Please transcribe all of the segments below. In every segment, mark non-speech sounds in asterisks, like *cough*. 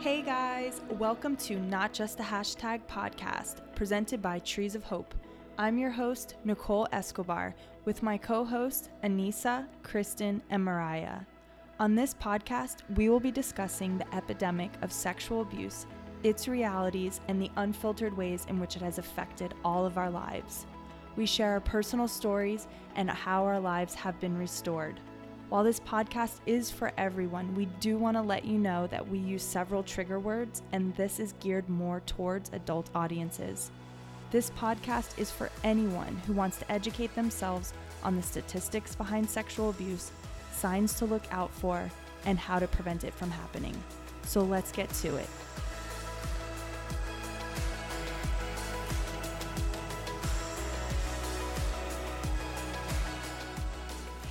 Hey guys, welcome to Not Just a Hashtag podcast, presented by Trees of Hope. I'm your host, Nicole Escobar, with my co hosts, Anissa, Kristen, and Mariah. On this podcast, we will be discussing the epidemic of sexual abuse, its realities, and the unfiltered ways in which it has affected all of our lives. We share our personal stories and how our lives have been restored. While this podcast is for everyone, we do want to let you know that we use several trigger words, and this is geared more towards adult audiences. This podcast is for anyone who wants to educate themselves on the statistics behind sexual abuse, signs to look out for, and how to prevent it from happening. So let's get to it.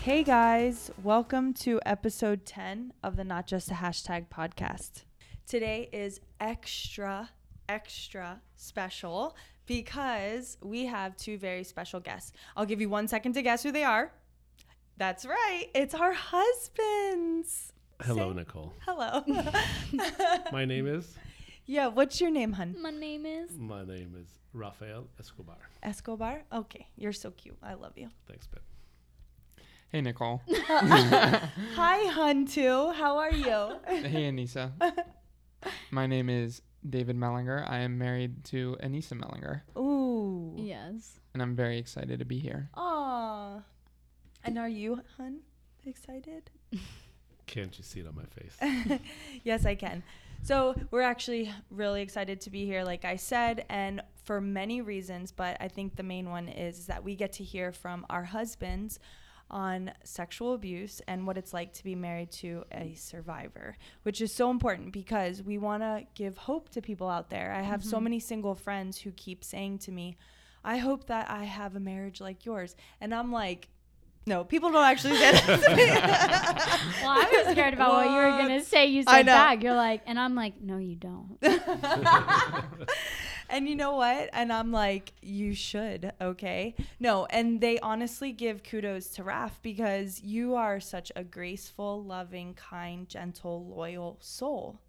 Hey guys, welcome to episode 10 of the Not Just a Hashtag podcast. Today is extra, extra special because we have two very special guests. I'll give you one second to guess who they are. That's right, it's our husbands. Hello, Say- Nicole. Hello. *laughs* *laughs* My name is. yeah, what's your name, hun? My name is. My name is Rafael Escobar. Escobar? Okay, you're so cute. I love you. Thanks, babe. Hey Nicole. *laughs* Hi, hun, too. How are you? hey Anissa. My name is David Mellinger. I am married to Anissa Mellinger, Ooh. Yes. and I'm very excited to be here. Aw. And are you, hun, excited? *laughs* Can't you see it on my face? *laughs* yes, I can. So, we're actually really excited to be here, like I said, and for many reasons, but I think the main one is that we get to hear from our husbands on sexual abuse and what it's like to be married to a survivor, which is so important because we want to give hope to people out there. I have so mm-hmm. many single friends who keep saying to me, I hope that I have a marriage like yours. And I'm like, no, people don't actually say that to me. *laughs* Well, I was scared about what you were gonna say. You said know. back. You're like, and I'm like, no, you don't. *laughs* *laughs* and you know what? And I'm like, you should, okay? No, and they honestly give kudos to Raph because you are such a graceful, loving, kind, gentle, loyal soul.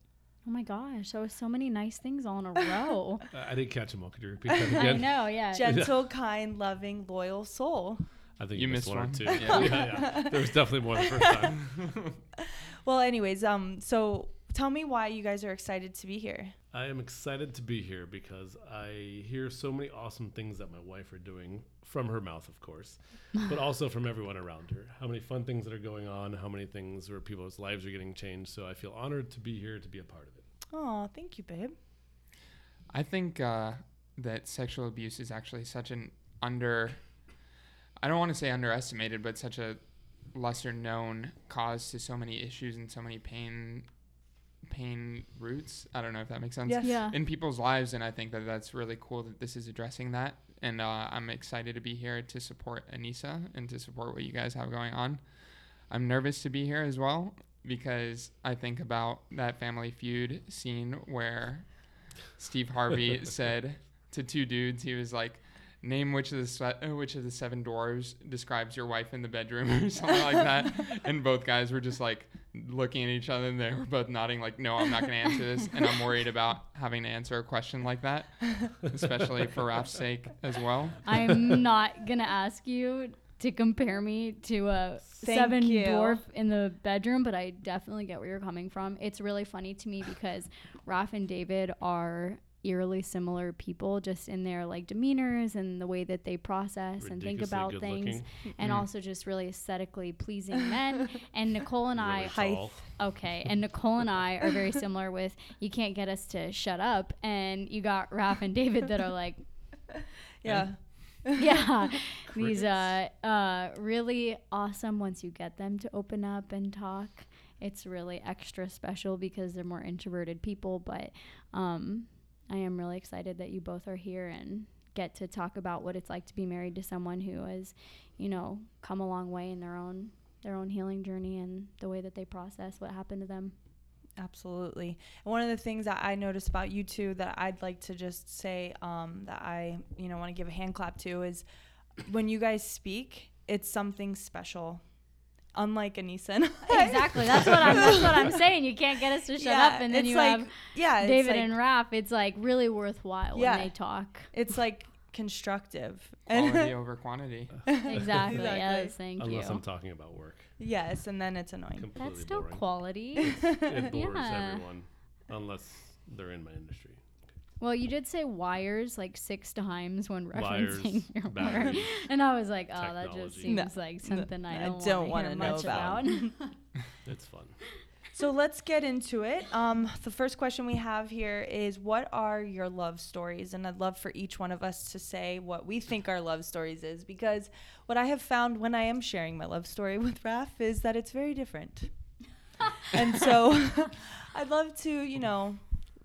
Oh my gosh, that was so many nice things all in a row. *laughs* I I didn't catch them all. Could you repeat that *laughs* I know, yeah. *laughs* Gentle, kind, loving, loyal soul. I think You you, missed, missed one, one. or two. Yeah. Yeah. yeah, There was definitely more the first time. Well, anyways, um, so tell me why you guys are excited to be here. I am excited to be here because I hear so many awesome things that my wife are doing from her mouth, of course, but *laughs* also from everyone around her. How many fun things that are going on, how many things where people's lives are getting changed. So I feel honored to be here to be a part of it. Oh, thank you, babe. I think uh, that sexual abuse is actually such an under. I don't want to say underestimated, but such a lesser known cause to so many issues and so many pain pain roots. I don't know if that makes sense. Yes. yeah. in people's lives and i think that that's really cool that this is addressing that and uh, i'm excited to be here to support anissa and to support what you guys have going on i'm nervous to be here as well because i think about that family feud scene where steve harvey *laughs* said to two dudes he was like name which of the se- uh, which of the seven dwarves describes your wife in the bedroom *laughs* or something like that *laughs* and both guys were just like looking at each other and they were both nodding like no i'm not going to answer this and i'm worried about having to answer a question like that especially for Raf's sake as well I'm *laughs* not gonna ask you to compare me to a Thank seven you. dwarf in the bedroom, but I definitely get where you're coming from. It's really funny to me because Raph and David are eerily similar people just in their like demeanors and the way that they process and think about things looking, and Mm. also just really aesthetically pleasing men *laughs* and nicole and i really Height. tall. Okay, and Nicole and I are very similar with you can't get us to shut up, and you got Raph and David that are like, *laughs* Yeah. *laughs* yeah, these uh, uh, really awesome once you get them to open up and talk. It's really extra special because they're more introverted people, but um, I am really excited that you both are here and get to talk about what it's like to be married to someone who has, you know, come a long way in their own their own healing journey and the way that they process what happened to them. Absolutely. And one of the things that I noticed about you two that I'd like to just say um, that I, you know, want to give a hand clap to is when you guys speak, it's something special. Unlike Anissa and exactly. *laughs* That's what I'm. That's what I'm *laughs* saying. You can't get us to shut Yeah, up, and then you like- have yeah, David like, and Raph. It's like really worthwhile Yeah. when they talk. it's like constructive. *laughs* Quality over quantity. Exactly. Exactly. Yes. Thank Unless you. I'm talking about work. yes, and then it's annoying. Completely That's still boring. quality. It bores Yeah. everyone, unless they're in my industry. Well, you did say wires like six times when Wires, referencing *laughs* your work, and I was like, oh, that just seems No, like something I I don't, don't want wanna to know much about. about. *laughs* *laughs* It's fun. So let's get into it. Um, the first question we have here is What are your love stories? And I'd love for each one of us to say what we think our love stories is because what I have found when I am sharing my love story with Raf is that it's very different. and so I'd love to, you know,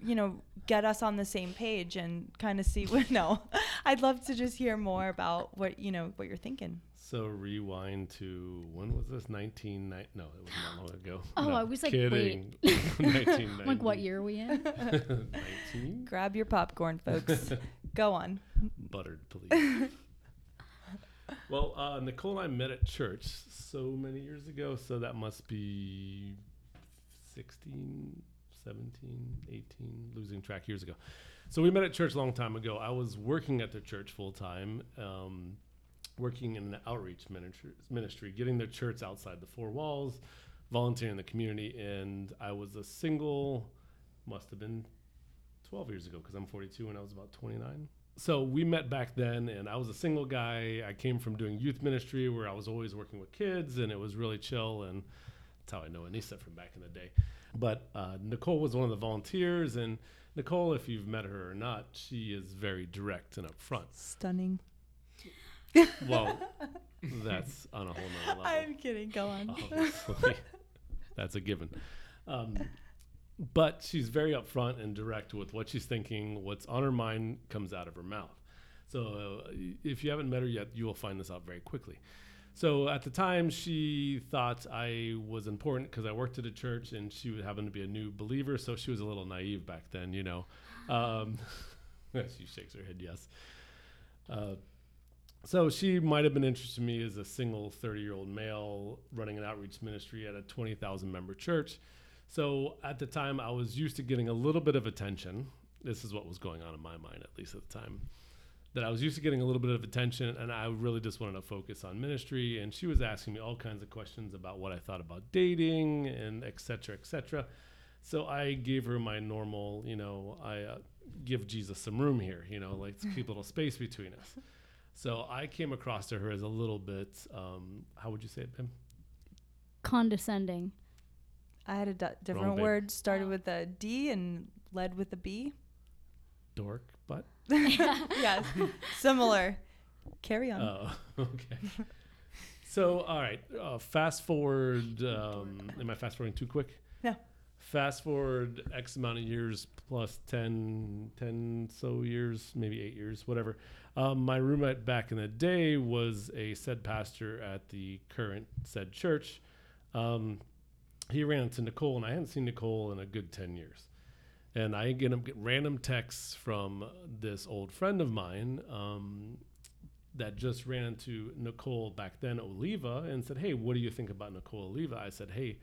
you know, get us on the same page and kind of see *laughs* what no. I'd love to just hear more about what, you know, what you're thinking. So rewind to when was this? 19 No, it wasn't that long *gasps* ago. Oh, No, I was like, kidding. *laughs* wait. 1990. like what year are we in? *laughs* 19? Grab your popcorn, folks. Go on. Buttered, please. well, uh, Nicole and I met at church so many years ago, so that must be 16, 17, 18, losing track years ago. So we met at church a long time ago. I was working at the church full time, um, working in an outreach ministry, ministry, getting the church outside the four walls, volunteering in the community, and I was a single, must have been 12 years ago because I'm 42 and I was about 29. So we met back then, and I was a single guy. I came from doing youth ministry where I was always working with kids, and it was really chill. And that's how I know Anissa from back in the day. But uh, Nicole was one of the volunteers, and Nicole, if you've met her or not, she is very direct and upfront. Stunning. Well, that's on a whole nother level. I'm kidding. Go on. Obviously, that's a given. Um, but she's very upfront and direct with what she's thinking. What's on her mind comes out of her mouth. So uh, if you haven't met her yet, you will find this out very quickly. So at the time, she thought I was important because I worked at a church, and she would happen to be a new believer. So she was a little naive back then, you know. Um, *laughs* she shakes her head, yes. Uh, so she might have been interested in me as a single 30 year old male running an outreach ministry at a 20,000 member church. So at the time, I was used to getting a little bit of attention. This is what was going on in my mind, at least at the time. That I was used to getting a little bit of attention, and I really just wanted to focus on ministry. And she was asking me all kinds of questions about what I thought about dating and et cetera, et cetera. So I gave her my normal, you know, I uh, give Jesus some room here, you know, like keep a little space between us. So I came across to her as a little bit, um, how would you say it, Pim? Condescending. I had a d- different babe. word started Oh. with a D and led with a B. Dork, but *laughs* yes, *laughs* similar. Carry on. Oh, *laughs* okay. So, all right. Uh, fast forward. Um, am I fast forwarding too quick? No. Fast forward X amount of years plus 10, 10 so years, maybe eight years, whatever. Um, my roommate back in the day was a said pastor at the current said church. Um, he ran into Nicole, and I hadn't seen Nicole in a good 10 years. And I get, random texts from this old friend of mine um, that just ran into Nicole back then, Oliva, and said, Hey, what do you think about Nicole Oliva? I said, Hey,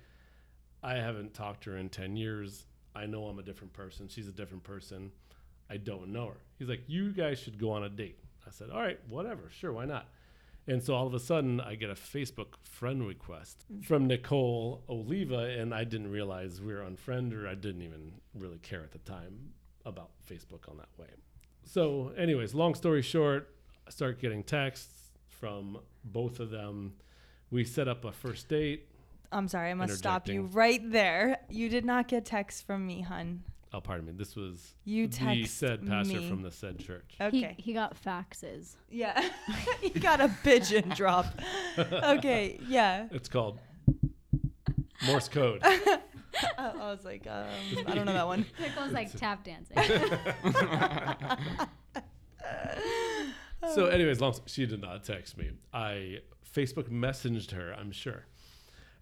I haven't talked to her in 10 years. I know I'm a different person. She's a different person. I don't know her. He's like, You guys should go on a date. I said, All right, whatever. Sure, why not? And so all of a sudden, I get a Facebook friend request from Nicole Oliva, and I didn't realize we were on friend, or I didn't even really care at the time about Facebook on that way. So, anyways, long story short, I start getting texts from both of them. We set up a first date. I'm sorry, I must stop you right there. You did not get texts from me, hun. Oh, pardon me. This was You the text said pastor me. from the said church. Okay. He, he got faxes. yeah. *laughs* he got a pigeon drop. *laughs* Okay. Yeah. It's called Morse code. *laughs* I, I was like, um, I don't know that one. It Nicole's like tap dancing. so, anyways, long she did not text me. I Facebook messaged her. I'm sure.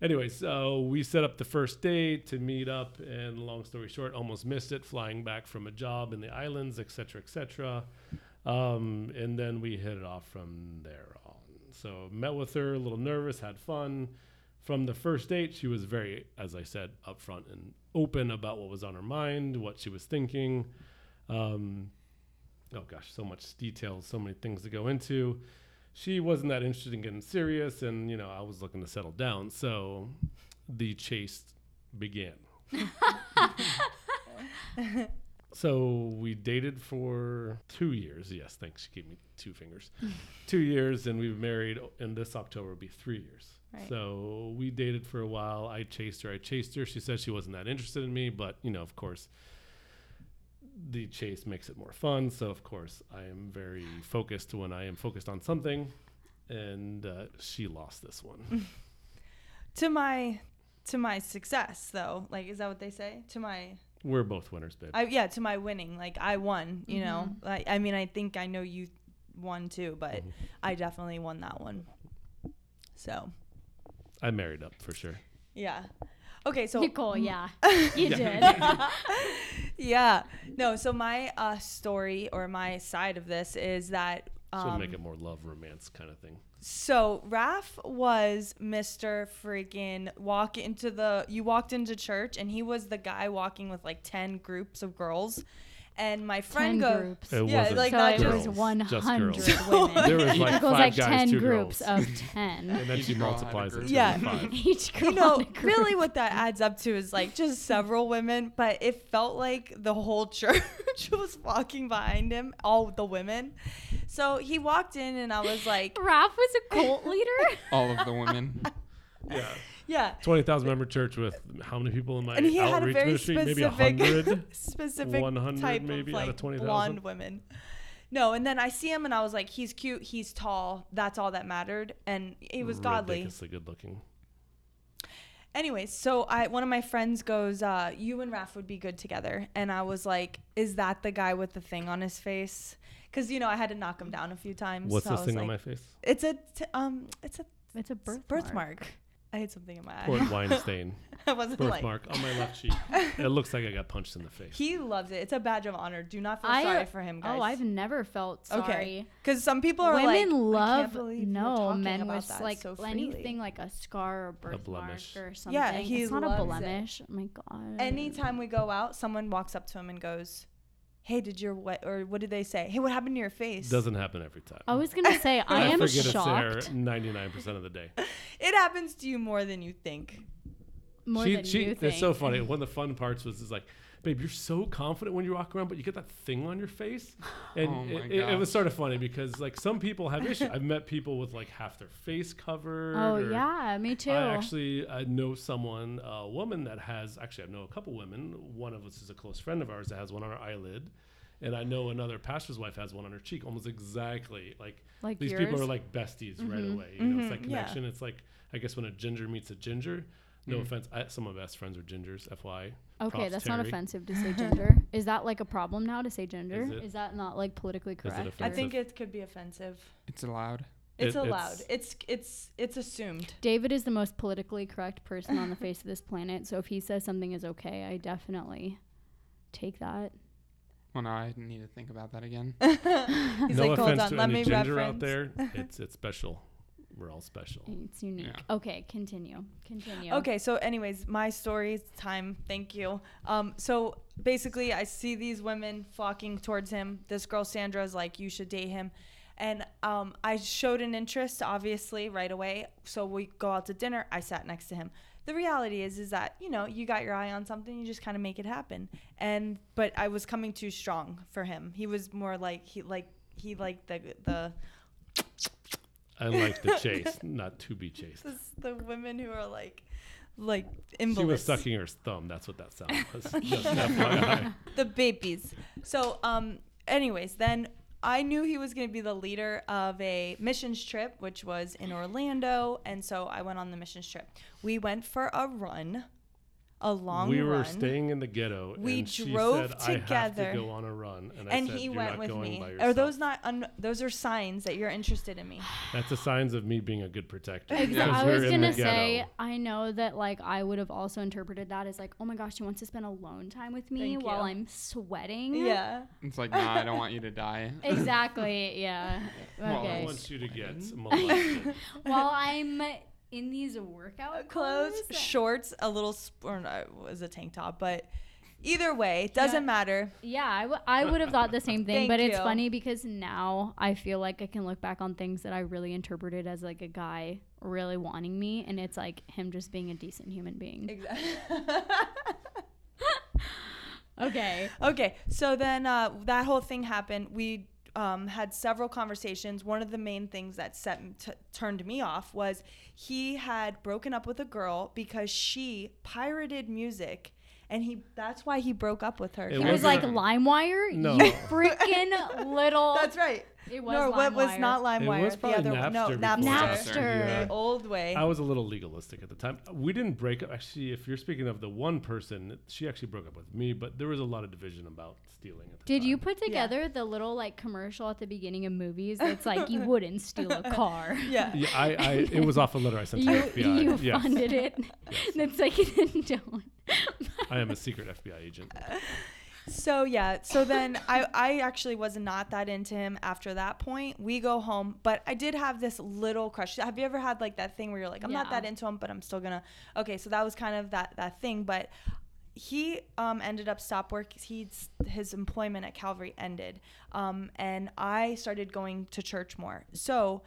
Anyways, so we set up the first date to meet up, and long story short, almost missed it, flying back from a job in the islands, etc., etc. Um, and then we hit it off from there on. So met with her, a little nervous, had fun. from the first date, she was very, as I said, upfront and open about what was on her mind, what she was thinking. Um, oh gosh, so much detail, so many things to go into. She wasn't that interested in getting serious, and you know, I was looking to settle down. So the chase began. *laughs* so we dated for two years. Yes, thanks. She gave me two fingers. *laughs* two years, and we've married. And this October will be three years. Right. So we dated for a while. I chased her. I chased her. She said she wasn't that interested in me, but you know, of course, the chase makes it more fun. So of course, I am very focused when I am focused on something, and uh, she lost this one. *laughs* to my to my success though. Like is that what they say? To my We're both winners, babe. I yeah, to my winning. Like I won, you know. Like I mean I think I know you won too, but Mhm. I definitely won that one. So, I married up for sure. yeah. Okay, so Nicole, yeah, *laughs* you did. *laughs* yeah. No, so my uh, story or my side of this is that So um, make it more love romance kind of thing. So Raph was Mr. freaking walk into the you walked into church and he was the guy walking with like 10 groups of girls and my friend 10 goes groups. It yeah, wasn't like so not it just was girls, 100 just girls. *laughs* women. There was like it goes five like guys, 10 two groups girls. of *laughs* 10. And then she girl had a multiplies it Yeah. five. *laughs* Each girl you know, in a group. really what that adds up to is like just several women, but it felt like the whole church was walking behind him, all the women. So he walked in and I was like, Raph was a cult leader. All of the women. Yeah. *laughs* yeah. 20,000 member church with how many people in my And he had a outreach very ministry? Maybe specific 100. *laughs* specific 100 type maybe of out of like 20,000? blonde women. No, and then I see him and I was like, he's cute, he's tall, that's all that mattered, and he was godly. Ridiculously good looking. Anyways, so I one of my friends goes, uh, "You and Raph would be good together," and I was like, "Is that the guy with the thing on his face?" Because you know I had to knock him down a few times. What's so I this was thing on my face? It's a t- um, it's a It's a birthmark. birthmark. I had something in my eye. Port *laughs* wine stain. I wasn't like. Birthmark on my left cheek. *laughs* It looks like I got punched in the face. He loves it. It's a badge of honor. Do not feel I- sorry for him, oh, guys. Oh, I've never felt sorry. Okay. Because some people are like, Women "I can't love believe you're no talking men about with that like so freely." anything like a scar or birthmark blemish. or something. Yeah, he it's not a loves it. blemish. Oh my god. Anytime we go out, someone walks up to him and goes, "Hey, did your what or what did they say? Hey, what happened to your face?" Doesn't happen every time. I was gonna say *laughs* I, am forget it's shocked there 99% of the day. *laughs* It happens to you more than you think. more she, than she, you It's so funny. *laughs* One of the fun parts was is like, babe, you're so confident when you walk around, but you get that thing on your face, *sighs* and Oh it, it, it was sort of funny because like some people have issues. I've met people with like half their face covered. Oh or- yeah, me too. I actually I know someone, a woman that has actually I know a couple women. One of us is a close friend of ours that has one on her eyelid, and I know another pastor's wife has one on her cheek, almost exactly like like these yours. people are like besties right Mhm. away. You know, it's like yeah. connection. It's like I guess when a ginger meets a ginger. No Mm. offense, I, some of my best friends are gingers. FY. Okay, props, that's not Terry. offensive to say *laughs* gender. Is that like a problem now to say gender? Is it? Is that not like politically it correct? I think it could be offensive. It's allowed. It's It- allowed. It's it's it's assumed. David is the most politically correct person on the *laughs* face of this planet. So if he says something is okay, I definitely take that. Well, no, I need to think about that again. *laughs* He's no like, hold offense on, to let any me ginger out reference. there. It's it's special. We're all special. It's unique. Yeah. Okay, continue. Continue. Okay, so anyways, my story time. Thank you. Um, so basically, I see these women flocking towards him. This girl Sandra is like, "You should date him," and um, I showed an interest, obviously, right away. So we go out to dinner. I sat next to him. The reality is, is that you know, you got your eye on something, you just kind of make it happen. And but I was coming too strong for him. He was more like he like he liked the the I like the chase, not to be chased. this, the women who are like like She invalids. was sucking her thumb. That's what that sound was. *laughs* The babies. So, um, anyways, then I knew he was going to be the leader of a missions trip, which was in Orlando, and so I went on the missions trip. We went for a run, a long we were staying in the ghetto. We and she drove said, I have together. to go on a run, and, I and said, he You're went not with going me. Are those not? Un- those are signs that you're interested in me. That's the signs of me being a good protector. Exa- because I was gonna say, ghetto. I know that like I would have also interpreted that as like, oh my gosh, she wants to spend alone time with me Thank while you. I'm sweating. Yeah. It's like, nah, I don't want you to die. *laughs* Exactly. Yeah. Well, I Okay. want you to get molested. *laughs* while I'm in these workout clothes, clothes. shorts, a little sp- or no, it was a tank top, but either way, it doesn't Yeah. matter. Yeah, I, w- I would have thought the same *laughs* thing, but it's you. funny because now I feel like I can look back on things that I really interpreted as like a guy really wanting me, and it's like him just being a decent human being. Exactly. *laughs* *laughs* Okay. Okay, so then uh, that whole thing happened. We um, had several conversations. One of the main things that set t- turned me off was he had broken up with a girl because she pirated music, and he that's why he broke up with her. It He was like *laughs* LimeWire. No. You freaking *laughs* little. that's right. It was no, what was LimeWire. not LimeWire? It was the probably other one. No, Napster Napster. Napster. Yeah. The old way. I was a little legalistic at the time. We didn't break up. Actually, if you're speaking of the one person, she actually broke up with me, but there was a lot of division about stealing at the Did time. you put Yeah. together the little like commercial at the beginning of movies that's like you *laughs* wouldn't steal a car? *laughs* yeah. Yeah, I, I. It was off a letter I sent to You, the FBI. you yes. funded it. *laughs* Yes. That's like don't. I am a secret FBI agent. So yeah, so then I I actually was not that into him after that point. We go home, but I did have this little crush. Have you ever had like that thing where you're like, I'm not that into him, but I'm still gonna. Okay, so that was kind of that that thing, but he um, ended up stop work. He's his employment at Calvary ended, um, and I started going to church more. So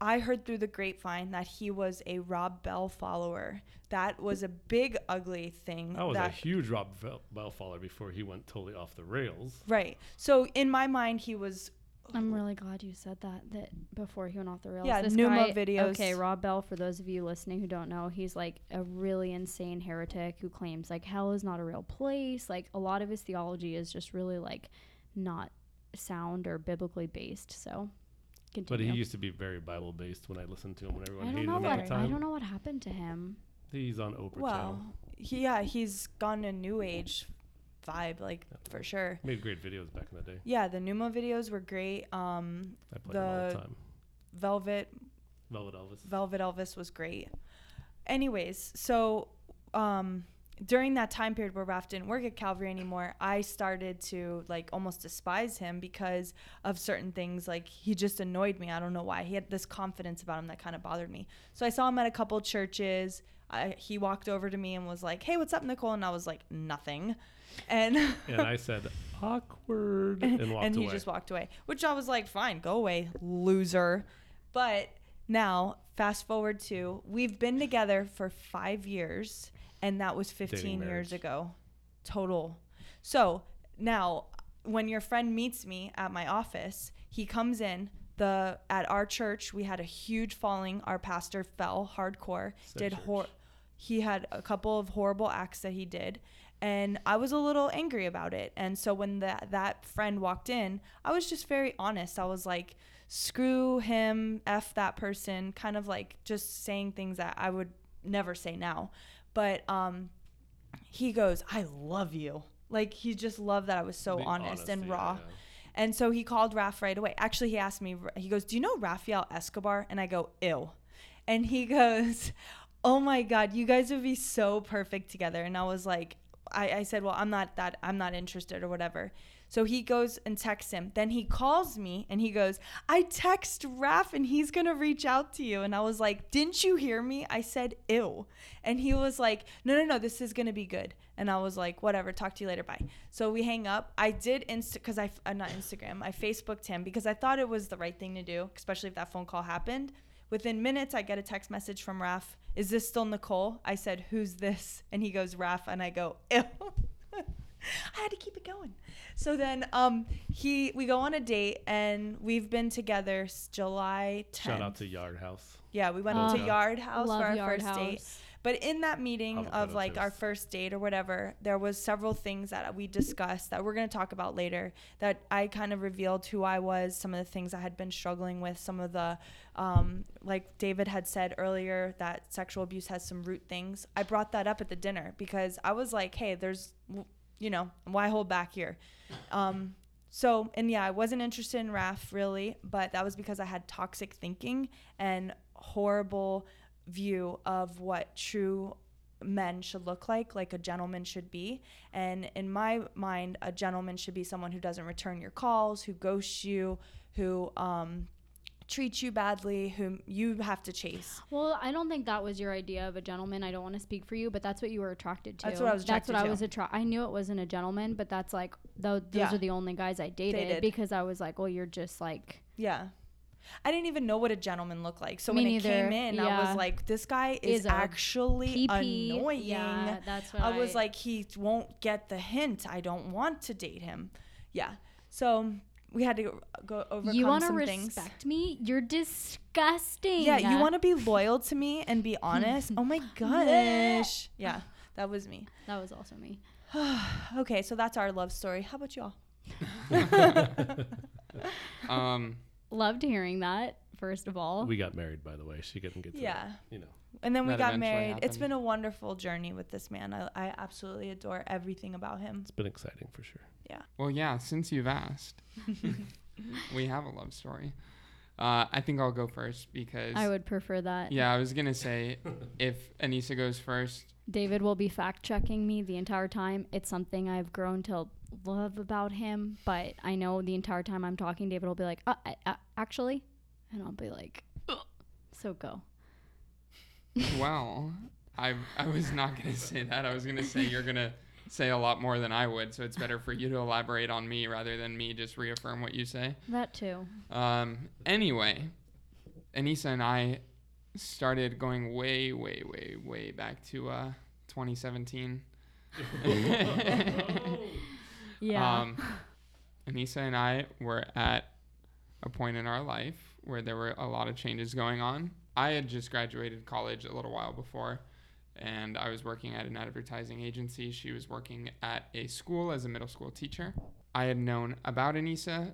I heard through the grapevine that he was a Rob Bell follower. That was a big ugly thing. I was a huge Rob Bell- Bell follower before he went totally off the rails. Right. So in my mind, he was. I'm really glad you said that. That before he went off the rails. Yeah, this Nooma guy, videos. Okay, Rob Bell. For those of you listening who don't know, he's like a really insane heretic who claims like hell is not a real place. Like a lot of his theology is just really like not sound or biblically based. So But he used to be very Bible based when I listened to him when everyone I hated him what at the time. I don't know what happened to him. He's on Oprah Well, he, yeah, he's gone a new age vibe, like for sure. Made great videos back in the day. Yeah, the Nooma videos were great. Um, I played them all the The- time. Velvet Velvet Elvis. Velvet Elvis was great. Anyways, so um, during that time period where Raph didn't work at Calvary anymore, I started to like almost despise him because of certain things. Like he just annoyed me. I don't know why. He had this confidence about him that kind of bothered me. So I saw him at a couple churches. I, he walked over to me and was like, "Hey, what's up, Nicole?" And I was like, "Nothing." And *laughs* and I said awkward and walked and he away. just walked away, which I was like, fine, go away, loser. But now, fast forward to we've been together for five years, and that was 15 years ago, total. So now, when your friend meets me at my office, he comes in. The at our church, we had a huge falling. Our pastor fell hardcore. Said did hor- he had a couple of horrible acts that he did and I was a little angry about it. And so when that that friend walked in, I was just very honest. I was like, "Screw him, f that person," kind of like just saying things that I would never say now. But um he goes, "I love you." Like he just loved that I was so The honest and raw. yeah. And so he called Raf right away. Actually, he asked me, he goes, Do you know Rafael Escobar? And I go, Ew. And he *laughs* goes, Oh my God, you guys would be so perfect together. And I was like, I, I said, Well, I'm not that, I'm not interested or whatever. So he goes and texts him. Then he calls me and he goes, I text Raph and he's going to reach out to you. And I was like, Didn't you hear me? I said, Ew. And he was like, No, no, no, this is going to be good. And I was like, Whatever, talk to you later. Bye. So we hang up. I did Insta, because I, uh, not Instagram, I Facebooked him because I thought it was the right thing to do, especially if that phone call happened. Within minutes, I get a text message from Raph. Is this still Nicole? I said, Who's this? And he goes, Raph. And I go, Ew. *laughs* *laughs* I had to keep it going. So then um he we go on a date and we've been together s- July 10th. Shout out to Yard House. Yeah, we went Oh, to. Yard House Love for our Yard first date. But in that meeting of Avocado like our toast. first date or whatever, there was several things that we discussed that we're going to talk about later that I kind of revealed who I was, some of the things I had been struggling with, some of the um like David had said earlier that sexual abuse has some root things. I brought that up at the dinner because I was like, "Hey, there's you know, why hold back here?" Um so, and yeah, I wasn't interested in RAF really, but that was because I had toxic thinking and horrible view of what true men should look like, like a gentleman should be. And in my mind, a gentleman should be someone who doesn't return your calls, who ghosts you, who um, treats you badly, whom you have to chase. Well, I don't think that was your idea of a gentleman. I don't want to speak for you, but that's what you were attracted to. That's what I was That's what attracted I was attracted. I knew it wasn't a gentleman, but that's like tho- those Yeah. are the only guys I dated, Dated. because I was like, well, you're just like Yeah. I didn't even know what a gentleman looked like. So Me when it came neither. in, I was like, this guy is, Is actually PP. annoying. Yeah, that's what I, I was like, he won't get the hint. I don't want to date him. Yeah. So we had to go- go overcome you want to respect things. me? You're disgusting. Yeah, you want to be loyal to me and be *laughs* honest. oh my gosh. yeah, that was me. That was also me. *sighs* Okay, so that's our love story. How about y'all? *laughs* Um, Loved hearing that. First of all, We got married, by the way. She couldn't get to Yeah. that, you know. And then we got eventually married. It's been a wonderful journey with this man. I, I absolutely adore everything about him. It's been exciting for sure. Yeah. Well, yeah. Since you've asked, *laughs* we have a love story. Uh, I think I'll go first because I would prefer that. Yeah, I was gonna say *laughs* if Anissa goes first. David will be fact checking me the entire time. It's something I've grown to love about him, but I know the entire time I'm talking, David will be like, uh, uh, uh, actually, and I'll be like, "Ugh." so go. Well, I I was not gonna say that. I was gonna say you're gonna say a lot more than I would, so it's better for you to elaborate on me rather than me just reaffirm what you say. That too. Um, anyway, Anissa and I started going way, way, way, way back to uh, 2017. *laughs* Yeah. Um, Anissa and I were at a point in our life where there were a lot of changes going on. I had just graduated college a little while before, and I was working at an advertising agency. She was working at a school as a middle school teacher. I had known about Anissa.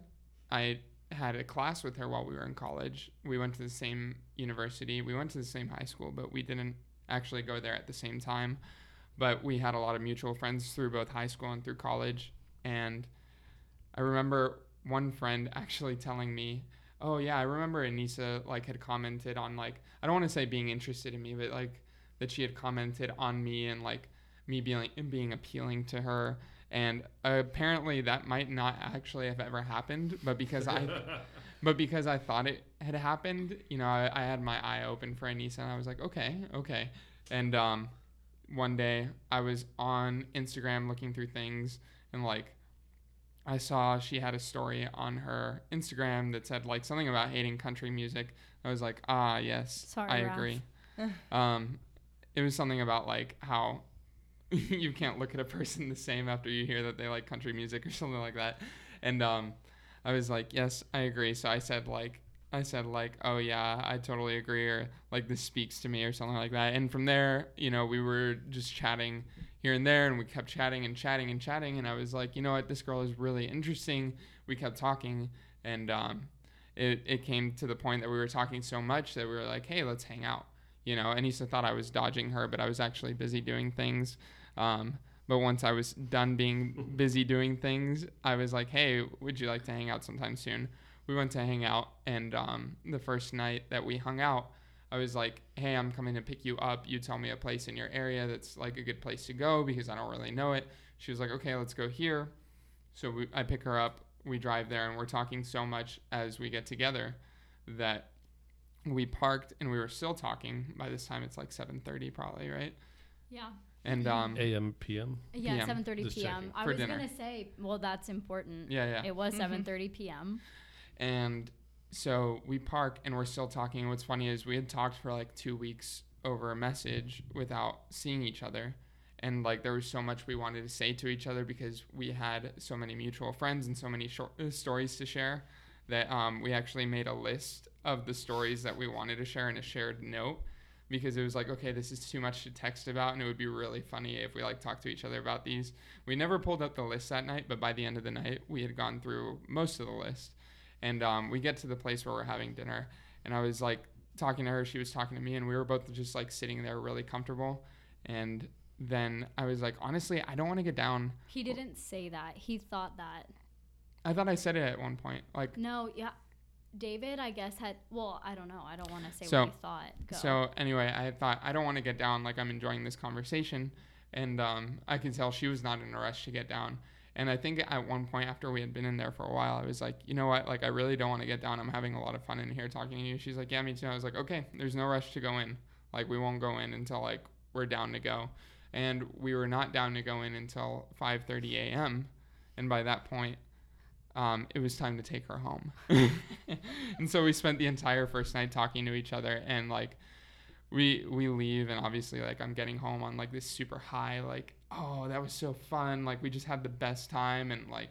I had a class with her while we were in college. We went to the same university. We went to the same high school, but we didn't actually go there at the same time. But we had a lot of mutual friends through both high school and through college. And I remember one friend *laughs* actually telling me, "Oh yeah, I remember Anissa like had commented on like I don't want to say being interested in me, but like that she had commented on me and like me being being appealing to her." And apparently that might not actually have ever happened, but because I *laughs* but because I thought it had happened, you know, I, I had my eye open for Anissa and I was like, okay, okay. And um, one day I was on Instagram looking through things and like I saw she had a story on her Instagram that said like something about hating country music. I was like, ah, yes, Sorry, I Ralph. agree. *laughs* um, it was something about like how *laughs* you can't look at a person the same after you hear that they like country music or something like that. And um, I was like, yes, I agree. So I said like, I said like, oh yeah, I totally agree, or like this speaks to me, or something like that. And from there, you know, we were just chatting here and there, and we kept chatting and chatting and chatting. And I was like, you know what, this girl is really interesting. We kept talking, and um, it it came to the point that we were talking so much that we were like, hey, let's hang out. You know, and Anissa thought I was dodging her, but I was actually busy doing things. Um, but once I was done being *laughs* busy doing things, I was like, hey, would you like to hang out sometime soon? We went to hang out, and um, the first night that we hung out, I was like, hey, I'm coming to pick you up. You tell me a place in your area that's like a good place to go because I don't really know it. She was like, okay, let's go here. So we, I pick her up, we drive there, and we're talking so much as we get together that we parked and we were still talking. By this time, it's like 7:30 probably, right? Yeah. And um, AM, PM. Yeah, 7:30 p.m. I was dinner. gonna say, well, that's important. yeah, yeah. It was Mhm. 7:30 p.m. And so we park and we're still talking. And what's funny is we had talked for like two weeks over a message without seeing each other. And like there was so much we wanted to say to each other because we had so many mutual friends and so many short uh, stories to share that um, we actually made a list of the stories that we wanted to share in a shared note because it was like okay this is too much to text about and it would be really funny if we like talked to each other about these we never pulled up the list that night but by the end of the night we had gone through most of the list and um, we get to the place where we're having dinner and i was like talking to her she was talking to me and we were both just like sitting there really comfortable and then i was like honestly i don't want to get down He didn't say that. He thought that. i thought i said it at one point like No, yeah. David, I guess had. Well, I don't know. I don't want to say So- what he thought. Go. So anyway, I thought I don't want to get down. Like I'm enjoying this conversation, and um, I can tell she was not in a rush to get down. And I think at one point after we had been in there for a while, I was like, you know what? Like, I really don't want to get down. I'm having a lot of fun in here talking to you. She's like, yeah, me too. I was like, okay, there's no rush to go in. Like, we won't go in until like we're down to go. And we were not down to go in until 5:30 a.m. And by that point, um, it was time to take her home. *laughs* *laughs* and so we spent the entire first night talking to each other and like we we leave and obviously like I'm getting home on like this super high like oh that was so fun like we just had the best time and like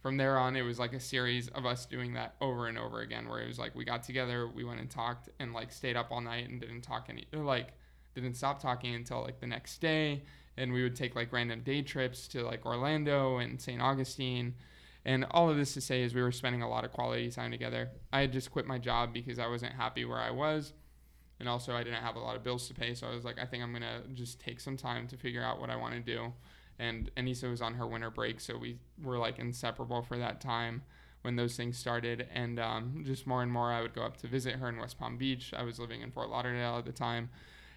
from there on it was like a series of us doing that over and over again where it was like we got together we went and talked and like stayed up all night and didn't talk any like didn't stop talking until like the next day and we would take like random day trips to like Orlando and St. Augustine and all of this to say is we were spending a lot of quality time together. I had just quit my job because I wasn't happy where I was and also I didn't have a lot of bills to pay. So I was like, I think I'm gonna just take some time to figure out what I want to do. And Anissa was on her winter break, so we were like inseparable for that time when those things started. And um, just more and more, I would go up to visit her in West Palm Beach. I was living in Fort Lauderdale at the time,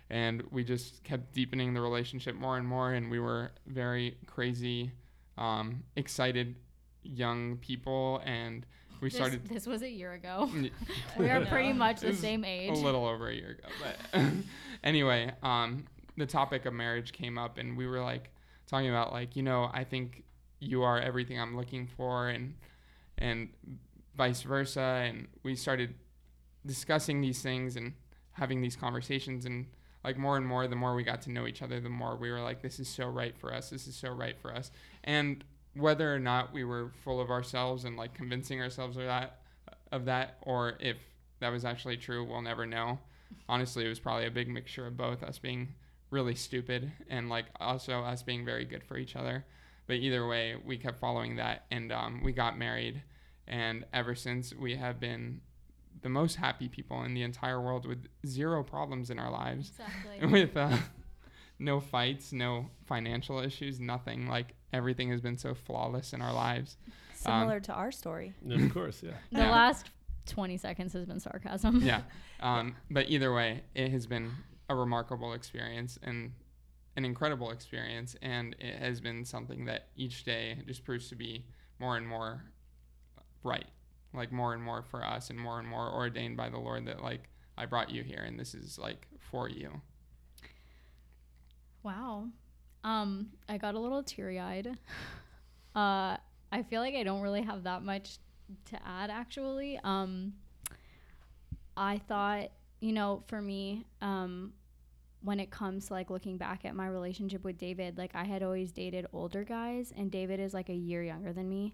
and we just kept deepening the relationship more and more. And we were very crazy, um, excited young people and we this, started. This was a year ago. *laughs* *laughs* we are pretty *laughs* much the same age. A little over a year ago, but anyway, um, the topic of marriage came up, and we were like talking about like you know I think you are everything I'm looking for, and and vice versa, and we started discussing these things and having these conversations and like more and more the more we got to know each other the more we were like this is so right for us this is so right for us and whether or not we were full of ourselves and like convincing ourselves of that of that or if that was actually true we'll never know honestly it was probably a big mixture of both us being really stupid and like also us being very good for each other but either way we kept following that and um, we got married and ever since we have been the most happy people in the entire world with zero problems in our lives Exactly. *laughs* with uh, no fights, no financial issues, nothing. Like everything has been so flawless in our lives. Similar to our story. Of course, yeah. the Yeah. last 20 seconds has been sarcasm. Yeah. Um, but either way, it has been a remarkable experience and an incredible experience, and it has been something that each day just proves to be more and more right, like more and more for us, and more and more ordained by the Lord that like I brought you here, and this is like for you. Wow. Um, I got a little teary eyed. *laughs* Uh, I feel like I don't really have that much to add actually. Um, I thought, you know, for me, um, when it comes to like looking back at my relationship with David, like I had always dated older guys, and David is like a year younger than me.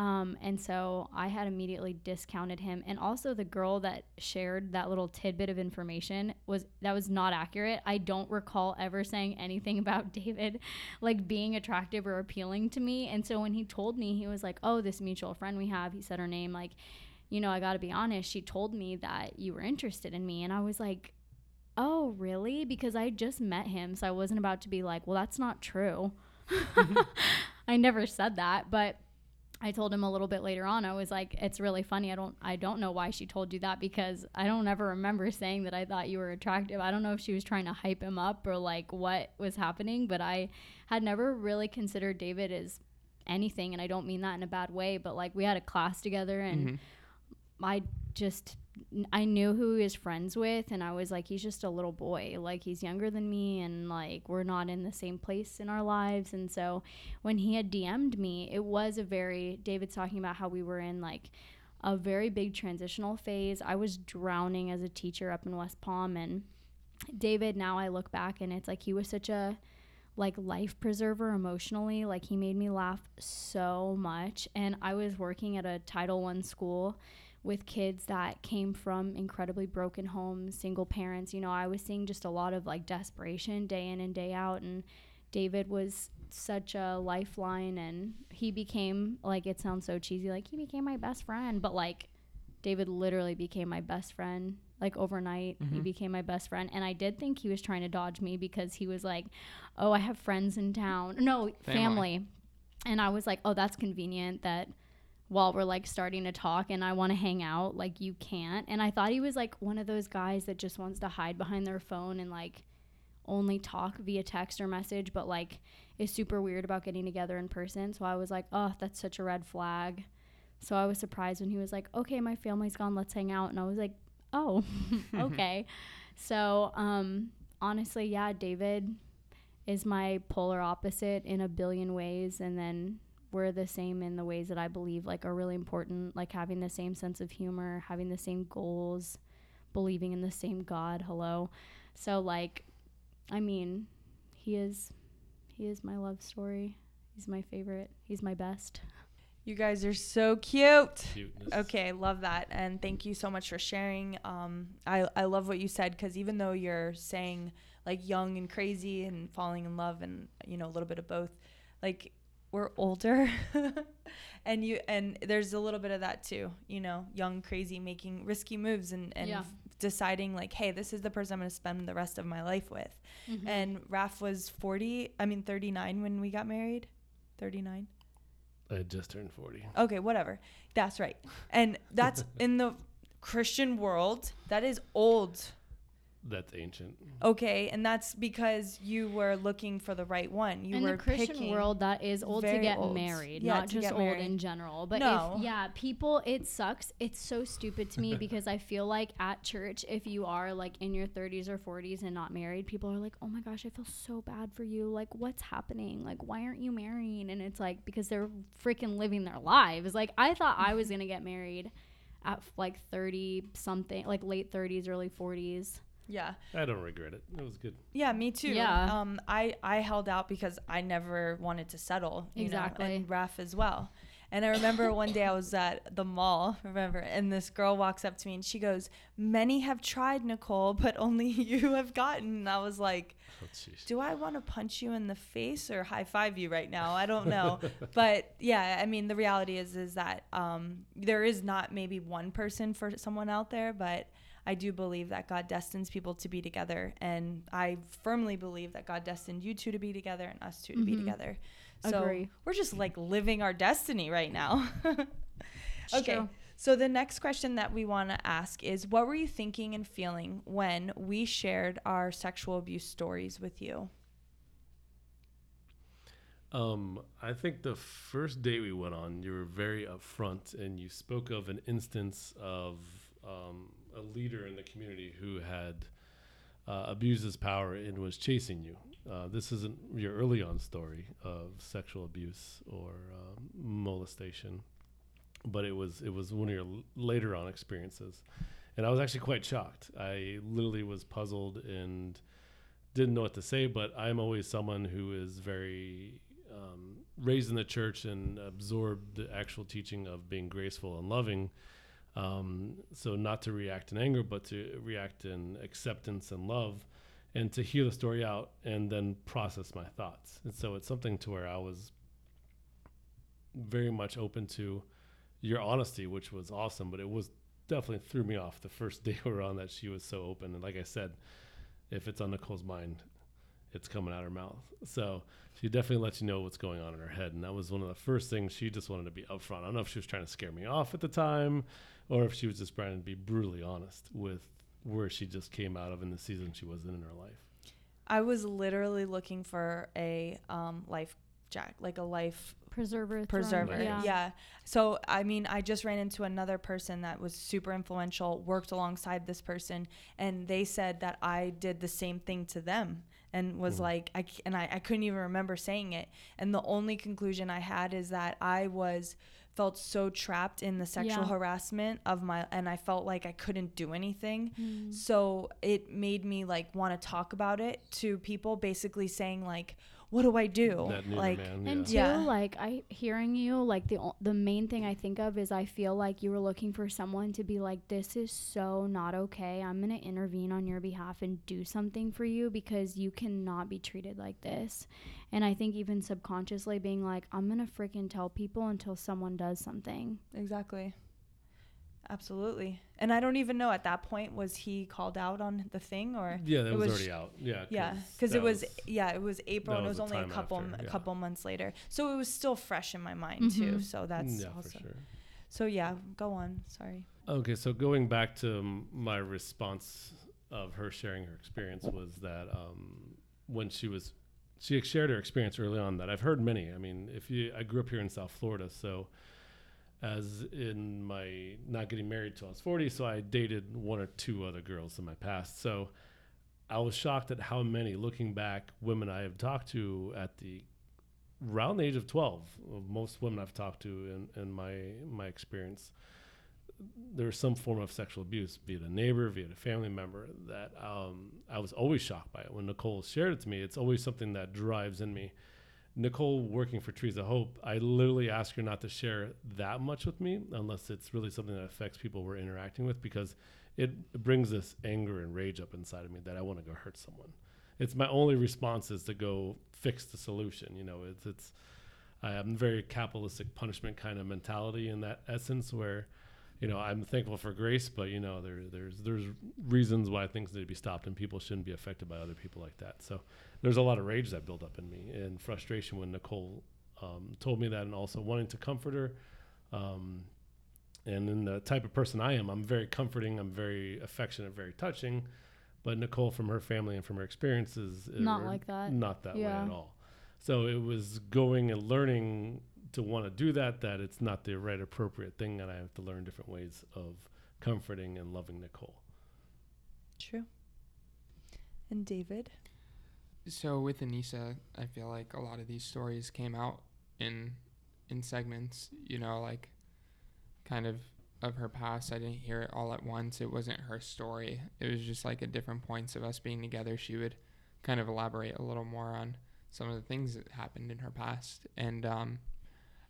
Um, and so I had immediately discounted him. And also the girl that shared that little tidbit of information was that was not accurate. I don't recall ever saying anything *laughs* about David like being attractive or appealing to me. And so when he told me, he was like, Oh, this mutual friend we have, he said her name, like, you know, I gotta be honest, she told me that you were interested in me. And I was like, Oh, really? Because I just met him, so I wasn't about to be like, Well, that's not true. *laughs* I never said that, but I told him a little bit later on. I was like, "It's really funny. I don't, I don't know why she told you that because I don't ever remember saying that I thought you were attractive. I don't know if she was trying to hype him up or like what was happening, but I had never really considered David as anything, and I don't mean that in a bad way. But like we had a class together, and Mhm. I just I knew who he was friends with and I was like he's just a little boy. Like he's younger than me and like we're not in the same place in our lives. And so when he had DM'd me it was a very David's talking about how we were in like a very big transitional phase. I was drowning as a teacher up in West Palm and David now I look back and it's like he was such a like life preserver emotionally. Like he made me laugh so much and I was working at a Title 1 school with kids that came from incredibly broken homes, single parents. You know, I was seeing just a lot of like desperation day in and day out. And David was such a lifeline. And he became, like, it sounds so cheesy, like, he became my best friend. But like, David literally became my best friend. Like overnight, he Mhm. became my best friend. And I did think he was trying to dodge me because he was like, Oh, I have friends in town. No, Family. family. And I was like, Oh, that's convenient that while we're like starting to talk and I want to hang out, like you can't. And I thought he was like one of those guys that just wants to hide behind their phone and like only talk via text or message, but like is super weird about getting together in person. So I was like, oh, that's such a red flag. So I was surprised when he was like, okay, my family's gone, let's hang out. And I was like, oh, *laughs* *laughs* okay. so um, honestly, yeah, David is my polar opposite in a billion ways. And then we're the same in the ways that I believe like are really important, like having the same sense of humor, having the same goals, believing in the same God. Hello. So like, I mean, he is, he is my love story. He's my favorite. He's my best. You guys are so cute. Cuteness. Okay, love that, and thank you so much for sharing. Um, I I love what you said because even though you're saying like young and crazy and falling in love and you know a little bit of both, like we're older, *laughs* and you and there's a little bit of that too. You know, young, crazy, making risky moves and and Yeah. deciding like, hey, this is the person I'm going to spend the rest of my life with. Mm-hmm. And Raf was 40, I mean 39 when we got married. 39. I had just turned 40. Okay, whatever. That's right. And that's *laughs* in the Christian world, that is old. That's ancient. Okay, and that's because you were looking for the right one. You in were the Christian picking. world, that is old to get old. married, Yeah, not just get old married. in general. But No. if yeah, people, it sucks. It's so stupid to me *laughs* because I feel like at church, if you are like in your 30s or 40s and not married, people are like, "Oh my gosh, I feel so bad for you. Like, what's happening? Like, why aren't you marrying?" And it's like because they're freaking living their lives. Like, I thought I was *laughs* gonna get married at like 30 something, like late 30s, early 40s. Yeah. I don't regret it. It was good. Yeah, me too. Yeah. Um, I I held out because I never wanted to settle. You Exactly. Know, and Raf as well. And I remember *laughs* one day I was at the mall, remember, and this girl walks up to me and she goes, "Many have tried, Nicole, but only *laughs* you have gotten." And I was like, Oh, "Do I want to punch you in the face or high five you right now? I don't know." *laughs* but yeah, I mean, the reality is is that um, there is not maybe one person for someone out there, but I do believe that God destines people to be together, and I firmly believe that God destined you two to be together and us two to be Mhm. together. So Agree. we're just like living our destiny right now. *laughs* okay. true. So the next question that we want to ask is what were you thinking and feeling when we shared our sexual abuse stories with you? Um, I think the first date we went on, you were very upfront and you spoke of an instance of um, a leader in the community who had uh, abused his power and was chasing you. Uh, this isn't your early on story of sexual abuse or um, molestation, but it was it was one of your l- later on experiences, and I was actually quite shocked. I literally was puzzled and didn't know what to say, but I'm always someone who is very um, raised in the church and absorbed the actual teaching of being graceful and loving. Um, so not to react in anger, but to react in acceptance and love, and to hear the story out and then process my thoughts. And so it's something to where I was very much open to your honesty, which was awesome, but it was definitely threw me off the first *laughs* day we were on that she was so open. And like I said, if it's on Nicole's mind, it's coming out her mouth. So she definitely lets you know what's going on in her head. And that was one of the first things she just wanted to be upfront. I don't know if she was trying to scare me off at the time or if she was just trying to be brutally honest with where she just came out of in the season she was in in her life. I was literally looking for a um, life jack, like a life Preserver. thrown- preserver. Yeah. Yeah. So, I mean, I just ran into another person that was super influential, worked alongside this person, and they said that I did the same thing to them and was Mhm. like, I, c- and I, I couldn't even remember saying it. And the only conclusion I had is that I was felt so trapped in the sexual Yeah. harassment of my and I felt like I couldn't do anything. Mm. So it made me like want to talk about it to people basically saying like what do I do? Like man, And too, yeah. Yeah. like I hearing you, like the the main thing I think of is I feel like you were looking for someone to be like, this is so not okay. I'm gonna intervene on your behalf and do something for you because you cannot be treated like this. And I think even subconsciously being like, I'm gonna freaking tell people until someone does something. Exactly. Absolutely. And I don't even know at that point was he called out on the thing or yeah, that it was, was- already out. Yeah, yeah, because it was, yeah, it was April and it was was only a couple after, a yeah. couple months later. So it was still fresh in my mind too. Mhm. So that's yeah, also. for sure. So yeah, go on. Sorry. Okay, so going back to my response of her sharing her experience was that um, when she was she shared her experience early on that I've heard many. I mean, if you I grew up here in South Florida, so as in my not getting married till I was 40, so I dated one or two other girls in my past. So I was shocked at how many, looking back, women I have talked to at the around the age of 12. Most women I've talked to in, in my my experience, there's some form of sexual abuse, be it a neighbor, be it a family member. That um, I was always shocked by it. When Nicole shared it to me, it's always something that drives in me. Nicole working for Trees of Hope, I literally ask her not to share that much with me unless it's really something that affects people we're interacting with because it brings this anger and rage up inside of me that I want to go hurt someone. It's my only response is to go fix the solution. You know, it's it's I'm very capitalistic punishment kind of mentality in that essence where you know, I'm thankful for grace, but you know, there, there's there's reasons why things need to be stopped, and people shouldn't be affected by other people like that. So there's a lot of rage that built up in me and frustration when Nicole um, told me that, and also wanting to comfort her. Um, and in the type of person I am, I'm very comforting, I'm very affectionate, very touching. But Nicole, from her family and from her experiences, not like that. Not that yeah. way at all. So it was going and learning to want to do that that it's not the right appropriate thing and I have to learn different ways of comforting and loving Nicole. True. And David? So with Anissa, I feel like a lot of these stories came out in in segments, you know, like kind of of her past. I didn't hear it all at once. It wasn't her story. It was just like at different points of us being together, she would kind of elaborate a little more on some of the things that happened in her past. And um,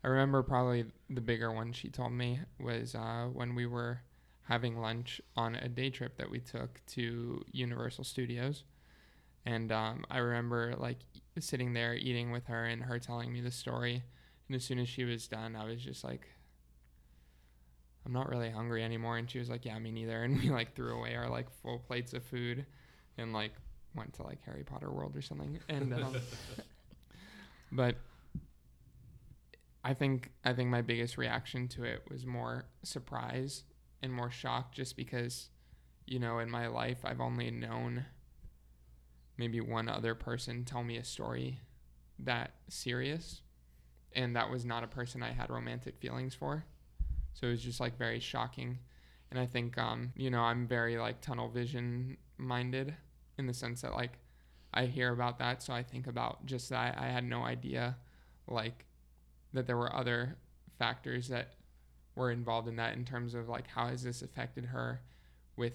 I remember probably the bigger one she told me was uh, when we were having lunch on a day trip that we took to Universal Studios. And um, I remember like sitting there eating with her and her telling me the story. And as soon as she was done, I was just like, I'm not really hungry anymore. And she was like, Yeah, me neither. *laughs* And we like threw away our like full plates of food and like went to like Harry Potter World or something. *laughs* And um, but I think I think my biggest reaction to it was more surprise and more shock just because you know in my life I've only known maybe one other person tell me a story that serious and that was not a person I had romantic feelings for. So it was just like very shocking. And I think um you know I'm very like tunnel vision minded in the sense that like I hear about that so I think about just that I had no idea like that there were other factors that were involved in that in terms of like how has this affected her with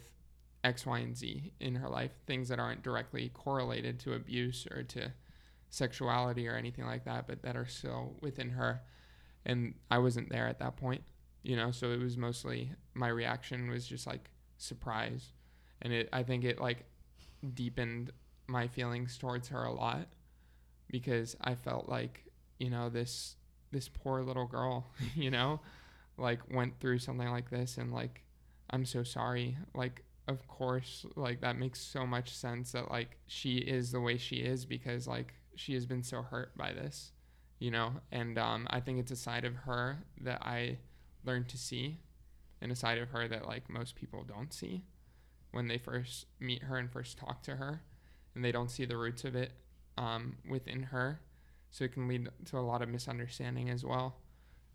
X, Y, and Z in her life, things that aren't directly correlated to abuse or to sexuality or anything like that, but that are still within her. And I wasn't there at that point, you know, so it was mostly my reaction was just like surprise. And it, I think it like deepened my feelings towards her a lot because I felt like, you know, this this poor little girl, *laughs* you know, like went through something like this and like I'm so sorry. Like of course, like that makes so much sense that like she is the way she is because like she has been so hurt by this, you know? And um I think it's a side of her that I learned to see and a side of her that like most people don't see when they first meet her and first talk to her and they don't see the roots of it um, within her so it can lead to a lot of misunderstanding as well.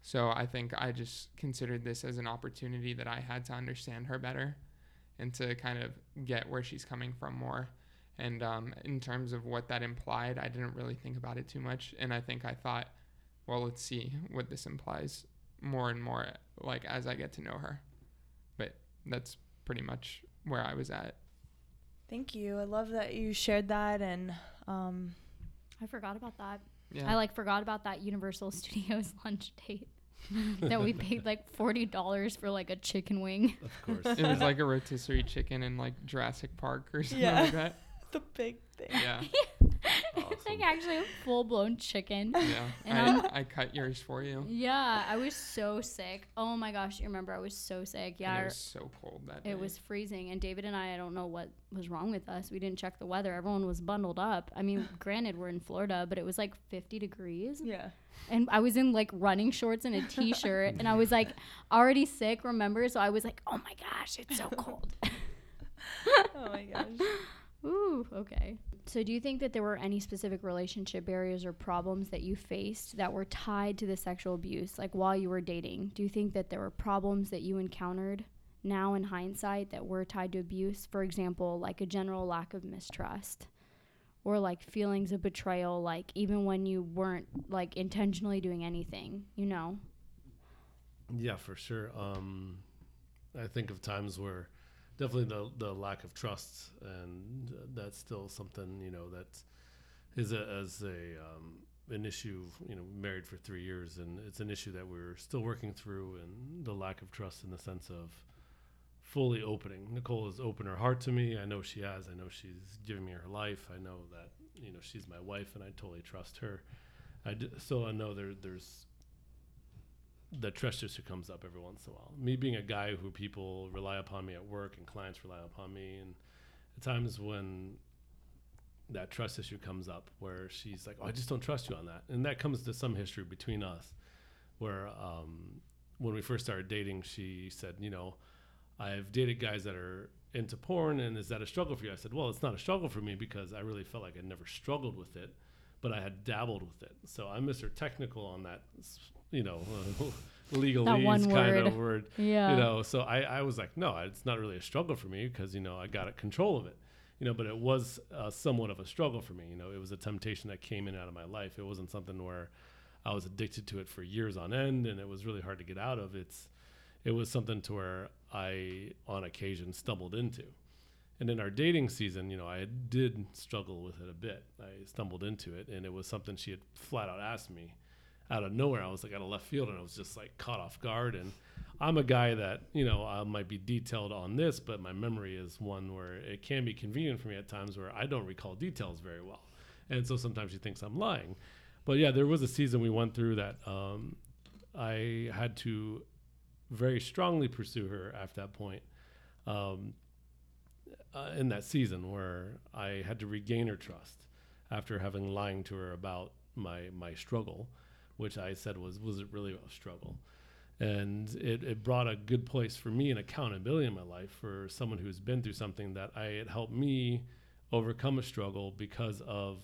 So I think I just considered this as an opportunity that I had to understand her better and to kind of get where she's coming from more. And um, in terms of what that implied, I didn't really think about it too much. And I think I thought, well, let's see what this implies more and more, like as I get to know her. But that's pretty much where I was at. Thank you. I love that you shared that. And um, I forgot about that. Yeah. I like forgot about that Universal *laughs* Studios *laughs* lunch date *laughs* that we paid like forty dollars for like a chicken wing. Of course. it was like a rotisserie chicken in like Jurassic Park or something Yeah. like that. *laughs* the big thing. Yeah. it's *laughs* oh, like actually a full blown chicken. Yeah. *laughs* And I, I'm- I cut yours for you. Yeah, I was so sick. Oh my gosh, you remember I was so sick. Yeah, And I- it was so cold that day. It was freezing, and David and I, I don't know what was wrong with us. We didn't check the weather. Everyone was bundled up. I mean, *laughs* granted, we're in Florida, but it was like 50 degrees. Yeah. And I was in like running shorts and a t shirt, and I was like *laughs* already sick, remember? So I was like, oh my gosh, it's so cold. oh my gosh. Ooh, okay. So, do you think that there were any specific relationship barriers or problems that you faced that were tied to the sexual abuse, like while you were dating? Do you think that there were problems that you encountered now in hindsight that were tied to abuse? For example, like a general lack of mistrust or like feelings of betrayal, like even when you weren't like intentionally doing anything, you know? Yeah, for sure. Um, I think of times where definitely the the lack of trust, and that's still something you know that is a, as a um, an issue. You know, married for three years, and it's an issue that we're still working through, and the lack of trust in the sense of fully opening. Nicole has opened her heart to me. I know she has. I know she's giving me her life. I know that you know she's my wife, and I totally trust her. I d- still I know there there's the trust issue comes up every once in a while. Me being a guy who people rely upon me at work and clients rely upon me, and at times when that trust issue comes up, where she's like, "Oh, I just don't trust you on that," and that comes to some history between us, where um, when we first started dating, she said, "You know, I've dated guys that are into porn, and is that a struggle for you?" I said, "Well, it's not a struggle for me because I really felt like I never struggled with it." But I had dabbled with it, so I'm Mr. Technical on that you know, *laughs* legalese kind word. of word. *laughs* Yeah. You know, so I, I was like, no, it's not really a struggle for me because, you know, I got a control of it. You know, but it was uh, somewhat of a struggle for me. You know, it was a temptation that came in out of my life. It wasn't something where I was addicted to it for years on end and it was really hard to get out of. It's, it was something to where I, on occasion, stumbled into. And in our dating season, you know, I did struggle with it a bit. I stumbled into it, and it was something she had flat out asked me out of nowhere. I was like out of left field, and I was just like caught off guard. And I'm a guy that you know I might be detailed on this, but my memory is one where it can be convenient for me at times where I don't recall details very well, and so sometimes she thinks I'm lying. But yeah, there was a season we went through that um, I had to very strongly pursue her after that point. Um, uh, in that season where I had to regain her trust after having lying to her about my my struggle, which I said was was it really a struggle, and it, it brought a good place for me and accountability in my life for someone who's been through something that I it helped me overcome a struggle because of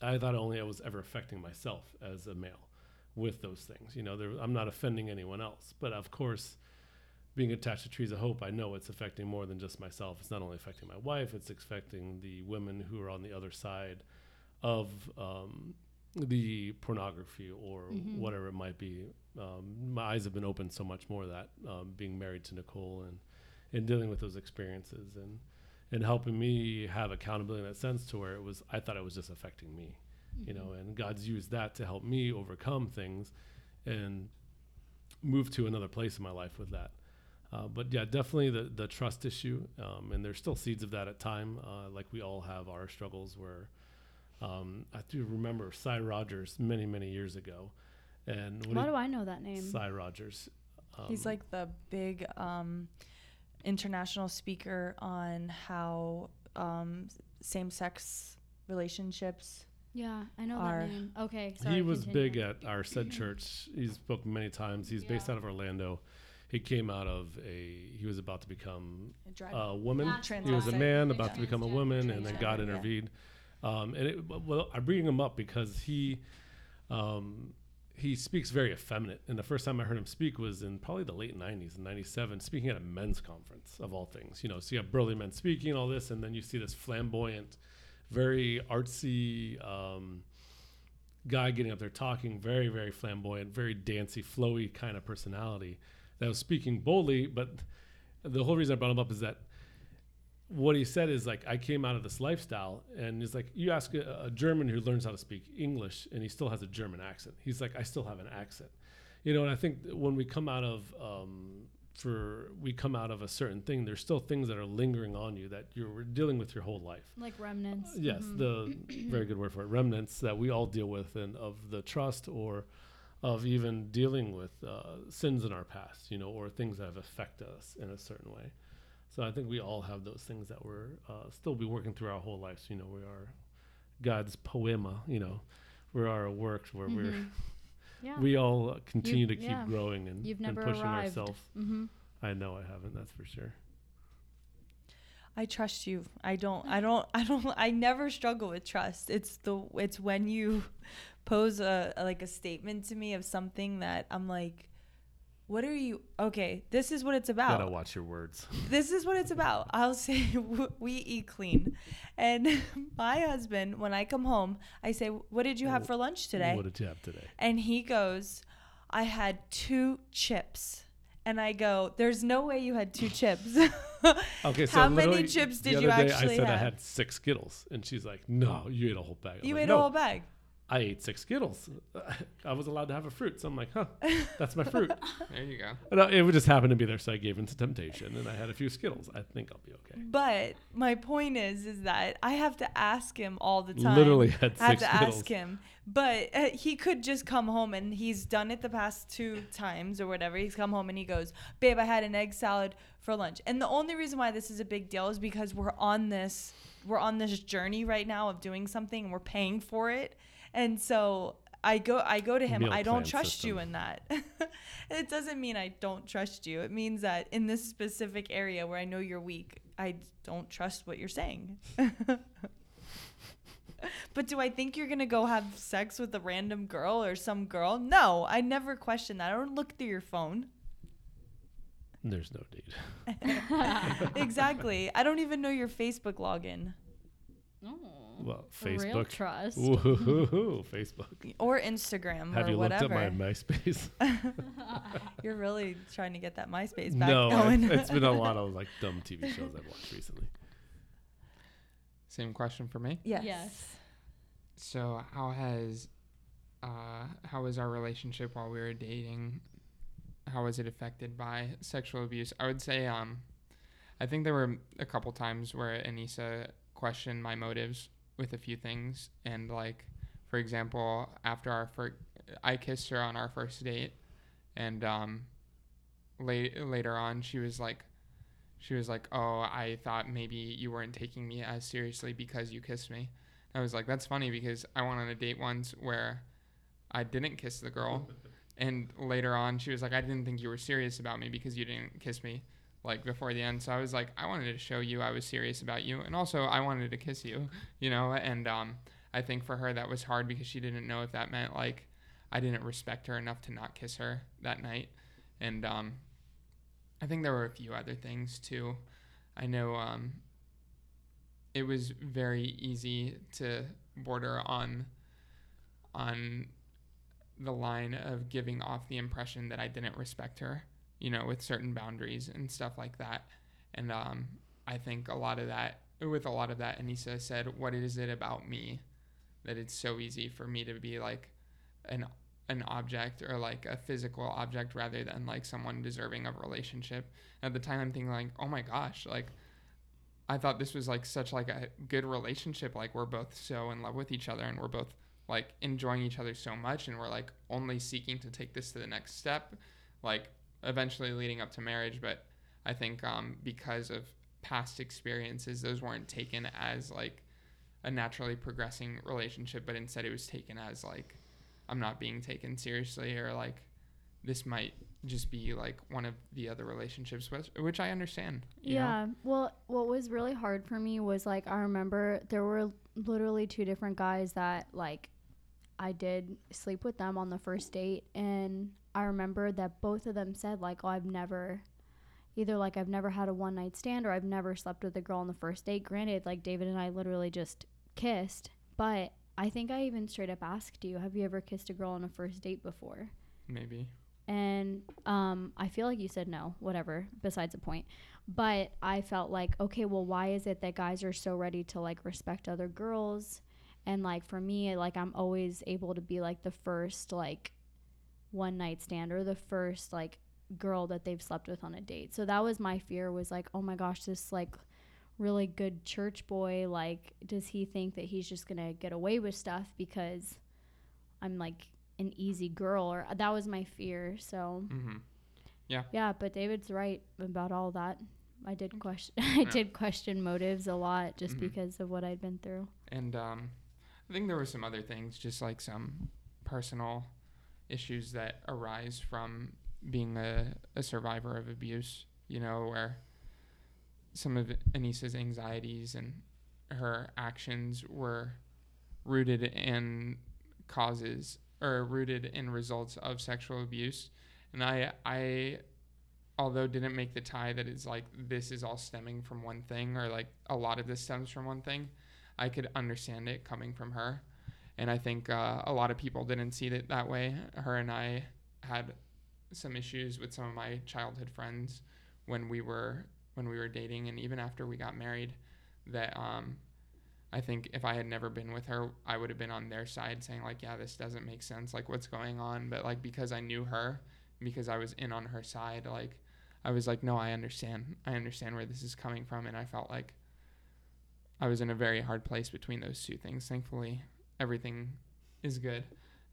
I thought only I was ever affecting myself as a male with those things. You know, there, I'm not offending anyone else, but of course being attached to Trees of Hope, I know it's affecting more than just myself. It's not only affecting my wife, it's affecting the women who are on the other side of um, the pornography or Mhm. whatever it might be. Um, my eyes have been opened so much more that um, being married to Nicole and, and dealing with those experiences and, and helping me have accountability in that sense to where it was, I thought it was just affecting me, you know, and God's used that to help me overcome things and move to another place in my life with that. Uh, but yeah, definitely the the trust issue, um, and there's still seeds of that at time. Uh, like we all have our struggles. Where um, I do remember Sy Rogers many many years ago, and when Why he- do I know that name? Sy Rogers. Um, He's like the big um, international speaker on how um, same-sex relationships. Yeah, I know are- that name. Okay, sorry. he was continue. big at our said church. He's spoken many times. He's based out of Orlando. He came out of a. He was about to become Drag- a woman. He was a man about to become a woman, and then God Transgender, yeah. intervened. Um, and it, well, I bring him up because he, um, he speaks very effeminate. And the first time I heard him speak was in probably the late '90s, in '97, speaking at a men's conference of all things. You know, so you have burly men speaking, and all this, and then you see this flamboyant, very artsy. Um, guy getting up there talking very very flamboyant very dancy flowy kind of personality that was speaking boldly but the whole reason i brought him up is that what he said is like i came out of this lifestyle and he's like you ask a, a german who learns how to speak english and he still has a german accent he's like i still have an accent you know and i think when we come out of um, for we come out of a certain thing there's still things that are lingering on you that you're dealing with your whole life like remnants. Yes, Mhm. the *clears throat* very good word for it. Remnants that we all deal with, and of the trust or of even dealing with uh, sins in our past, you know, or things that have affected us in a certain way. So I think we all have those things that we're uh, still be working through our whole lives. You know, we are God's poiema. You know, we are a work where we're Mhm. *laughs* yeah. we all uh, continue You've- to keep yeah. growing and, You've and pushing arrived. ourselves. mm-hmm. I know I haven't. That's for sure. I trust you. I don't I don't I don't I never struggle with trust. It's the it's when you pose a, a like a statement to me of something that I'm like what are you okay this is what it's about Gotta watch your words. *laughs* this is what it's about. I'll *laughs* say we eat clean. And *laughs* my husband, when I come home, I say, What did you have for lunch today? What did you have today? And he goes, I had two chips. And I go, There's no way you had two chips. Okay, so How many chips the did you other day actually I said I had six Skittles, and she's like, "No, you ate a whole bag." I'm you like, ate "No, a whole bag. I ate six Skittles. *laughs* I was allowed to have a fruit, so I'm like, "Huh, that's my fruit." *laughs* There you go. And, uh, it would just happen to be there, so I gave in to temptation, and I had a few Skittles. I think I'll be okay. But my point is, is that I have to ask him all the time. Literally had I have to Skittles. ask him. But uh, he could just come home and he's done it the past two times or whatever. He's come home and he goes, Babe, I had an egg salad for lunch. And the only reason why this is a big deal is because we're on this we're on this journey right now of doing something and we're paying for it. And so I go I go to him, Meal I don't plan trust you in that. *laughs* it doesn't mean I don't trust you. It means that in this specific area where I know you're weak, I don't trust what you're saying. *laughs* But do I think you're gonna go have sex with a random girl or some girl? No, I never question that. I don't look through your phone. There's no need. *laughs* exactly. I don't even know your Facebook login Oh, Well, Facebook. real Facebook. trust. Woohoo, Facebook. or Instagram Have or you whatever. looked at my MySpace? *laughs* *laughs* You're really trying to get that MySpace back no, going. I- it's been a lot of *laughs* like dumb TV shows I've watched recently. Same question for me. yes. Yes. So how has uh how was our relationship while we were dating? How was it affected by sexual abuse? I would say um I think there were a couple times where Anissa questioned my motives with a few things and like for example, after our first I kissed her on our first date and um late, later on she was like she was like, "Oh, I thought maybe you weren't taking me as seriously because you kissed me." I was like, that's funny because I went on a date once where I didn't kiss the girl. *laughs* and later on, she was like, I didn't think you were serious about me because you didn't kiss me like before the end. So I was like, I wanted to show you I was serious about you. And also, I wanted to kiss you, *laughs* you know? And um, I think for her, that was hard because she didn't know if that meant like I didn't respect her enough to not kiss her that night. And um, I think there were a few other things too. I know um, it was very easy to border on on the line of giving off the impression that I didn't respect her, you know, with certain boundaries and stuff like that. And um, I think a lot of that, with a lot of that, Anissa said, "What is it about me that it's so easy for me to be like an an object or like a physical object rather than like someone deserving of a relationship?" At the time, I'm thinking like, "Oh my gosh, like." I thought this was like such like a good relationship. Like we're both so in love with each other and we're both like enjoying each other so much and we're like only seeking to take this to the next step, like eventually leading up to marriage. But I think um, because of past experiences, those weren't taken as like a naturally progressing relationship, but instead it was taken as like I'm not being taken seriously or like this might just be like one of the other relationships, which, which I understand. you know? Yeah. Well, what was really hard for me was like I remember there were literally two different guys that like I did sleep with them on the first date and I remember that both of them said like, "Oh, I've never either like I've never had a one night stand or I've never slept with a girl on the first date." Granted, like David and I literally just kissed, but I think I even straight up asked you, "Have you ever kissed a girl on a first date before?" Maybe. and um, I feel like you said no, whatever, besides the point. But I felt like, okay, well, why is it that guys are so ready to like respect other girls? And like for me, like I'm always able to be like the first like one night stand or the first like girl that they've slept with on a date. So that was my fear was like, oh my gosh, this like really good church boy, like, does he think that he's just gonna get away with stuff because I'm like an easy girl or that was my fear so Mm-hmm. yeah but david's right about all that i did question *laughs* i Yeah. did question motives a lot just Mhm. because of what i'd been through And um, I think there were some other things, just like some personal issues that arise from being a, a survivor of abuse, you know, where some of Anissa's anxieties and her actions were rooted in causes or rooted in results of sexual abuse. And I, I, although didn't make the tie that it's like this is all stemming from one thing or like a lot of this stems from one thing, I could understand it coming from her. And I think uh, a lot of people didn't see it that way. Her and I had some issues with some of my childhood friends when we were when we were dating and even after we got married that um, I think if I had never been with her, I would have been on their side saying like, yeah, this doesn't make sense. Like what's going on? But like because I knew her, because I was in on her side, like I was like, no, I understand. I understand where this is coming from and I felt like I was in a very hard place between those two things. Thankfully, everything is good.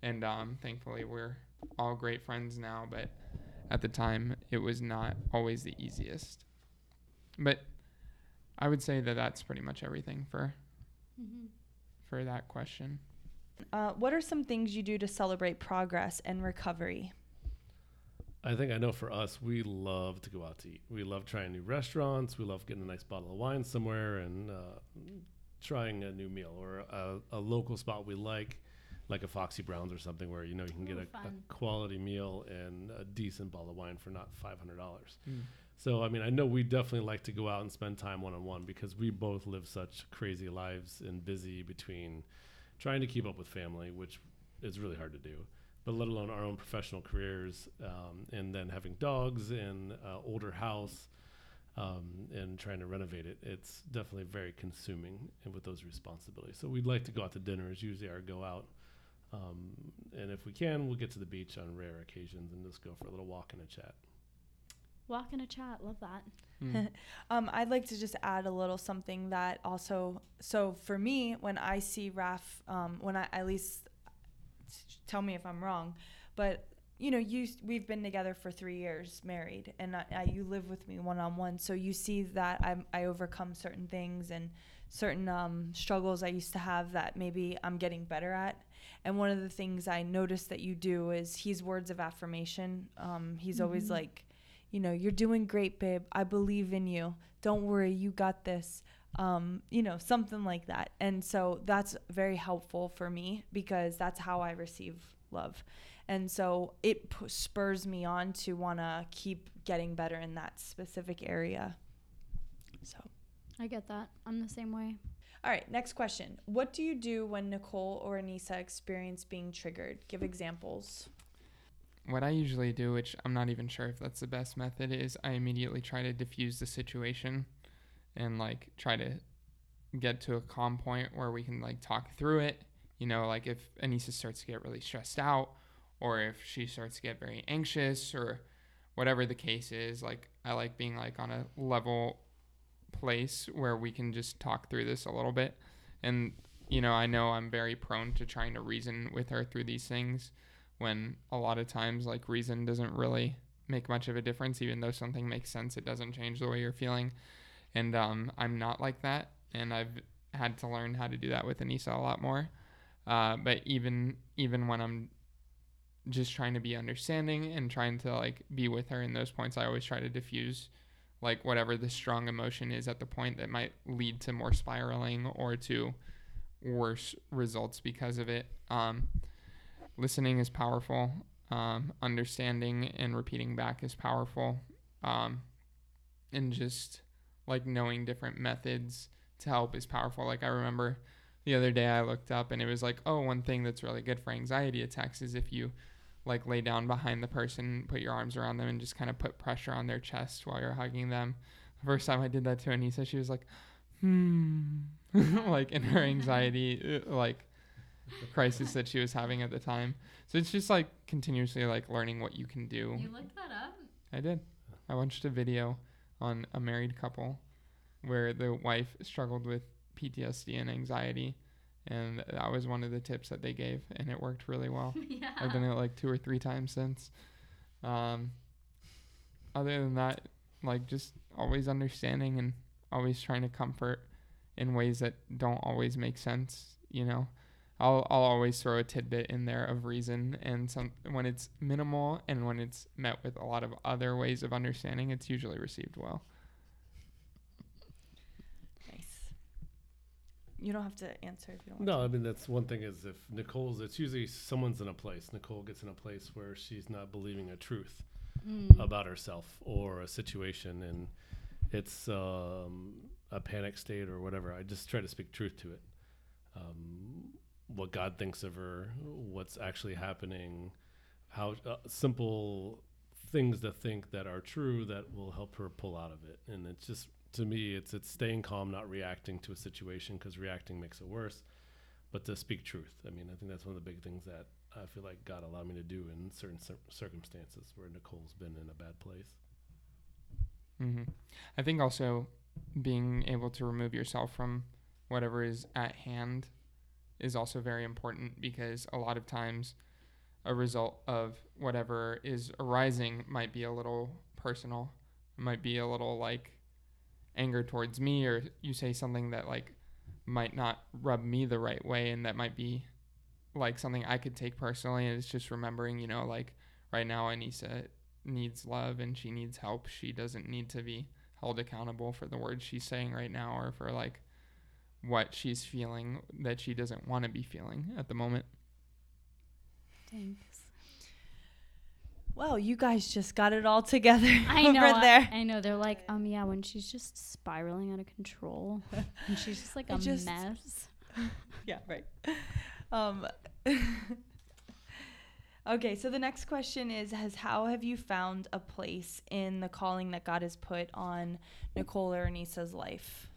And um, thankfully, we're all great friends now. But at the time, it was not always the easiest. But I would say that that's pretty much everything for Mm-hmm. for that question. Uh, what are some things you do to celebrate progress and recovery? I think I know for us, we love to go out to eat. We love trying new restaurants. We love getting a nice bottle of wine somewhere and uh, trying a new meal or a, a local spot we like, like a Foxy Browns or something where you know you can get Ooh, a, a quality meal and a decent bottle of wine for not five hundred dollars. Mm. So I mean, I know we definitely like to go out and spend time one on one because we both live such crazy lives and busy between trying to keep up with family, which is really hard to do, but let alone our own professional careers, um, and then having dogs and uh, older house, um, and trying to renovate it. It's definitely very consuming and with those responsibilities. So we'd like to go out to dinner is usually our go out. Um, and if we can, we'll get to the beach on rare occasions and just go for a little walk and a chat. Walk and a chat. Love that. Mm. *laughs* Um, I'd like to just add a little something that also. So for me, when I see Raf, um, when I at least tell me if I'm wrong, but you know, you we've been together for three years, married, and I, I, you live with me one on one. So you see that I I overcome certain things and certain um, struggles I used to have that maybe I'm getting better at. And one of the things I noticed that you do is he's words of affirmation. Um, he's always Mhm. like, you know, you're doing great, babe. I believe in you. Don't worry, you got this. Um, you know, something like that. And so that's very helpful for me because that's how I receive love. And so it p- spurs me on to want to keep getting better in that specific area. So, I get that. I'm the same way. all right, next question. What do you do when Nicole or Anissa experience being triggered? Give examples. What I usually do, which I'm not even sure if that's the best method, is I immediately try to diffuse the situation and like try to get to a calm point where we can like talk through it. You know, like if Anissa starts to get really stressed out or if she starts to get very anxious or whatever the case is, like I like being like on a level place where we can just talk through this a little bit. And you know, I know I'm very prone to trying to reason with her through these things when a lot of times like reason doesn't really make much of a difference even though something makes sense it doesn't change the way you're feeling and um, i'm not like that and i've had to learn how to do that with Anissa a lot more uh, but even even when i'm just trying to be understanding and trying to like be with her in those points i always try to diffuse like whatever the strong emotion is at the point that might lead to more spiraling or to worse results because of it um, listening is powerful. Um, understanding and repeating back is powerful. Um, and just like knowing different methods to help is powerful. Like I remember the other day I looked up and it was like, oh, one thing that's really good for anxiety attacks is if you like lay down behind the person, put your arms around them, and just kind of put pressure on their chest while you're hugging them. The first time I did that to Anissa, she was like, hmm, *laughs* like in her anxiety, uh, like crisis that she was having at the time. So it's just like continuously like learning what you can do. You looked that up? I did. I watched a video on a married couple where the wife struggled with PTSD and anxiety. And that was one of the tips that they gave, and it worked really well. *laughs* yeah. I've done it like two or three times since. Um, other than that, like just always understanding and always trying to comfort in ways that don't always make sense. You know, I'll I'll always throw a tidbit in there of reason, and some when it's minimal and when it's met with a lot of other ways of understanding, it's usually received well. You don't have to answer if you don't. No, I mean that's one thing is if Nicole's, it's usually someone's in a place. Nicole gets in a place where she's not believing a truth Mm. about herself or a situation, and it's um, a panic state or whatever. I just try to speak truth to it. Um, what God thinks of her, what's actually happening, how uh, simple things to think that are true that will help her pull out of it. And it's just to me, it's it's staying calm, not reacting to a situation because reacting makes it worse. But to speak truth. I mean, I think that's one of the big things that I feel like God allowed me to do in certain cir- circumstances where Nicole's been in a bad place. hmm I think also being able to remove yourself from whatever is at hand is also very important because a lot of times a result of whatever is arising might be a little personal, it might be a little like anger towards me, or you say something that like might not rub me the right way, and that might be like something I could take personally. And it's just remembering, you know, like right now Anissa needs love and she needs help. She doesn't need to be held accountable for the words she's saying right now or for like what she's feeling that she doesn't want to be feeling at the moment. Thanks. Well, you guys just got it all together *laughs* I over know. I- there. I, know. They're like, um, yeah, when she's just spiraling out of control, and she's just like *laughs* a just- mess. *laughs* yeah, right. Um, okay, so the next question is has how have you found a place in the calling that God has put on Nicole or Anissa's life?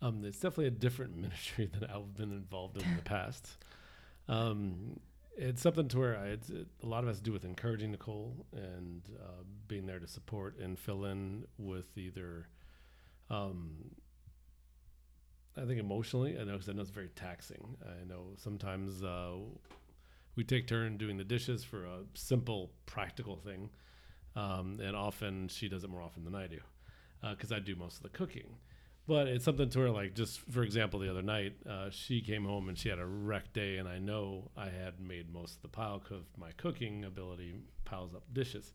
Um, it's definitely a different ministry than I've been involved in in the past. Um, it's something to where I, it, a lot of it has to do with encouraging Nicole and uh, being there to support and fill in with either, um, I think emotionally. I know because I know it's very taxing. I know sometimes uh, we take turn doing the dishes for a simple, practical thing, um, and often she does it more often than I do because I do most of the cooking but it's something to her like just for example the other night uh, she came home and she had a wreck day and i know i had made most of the pile because my cooking ability piles up dishes.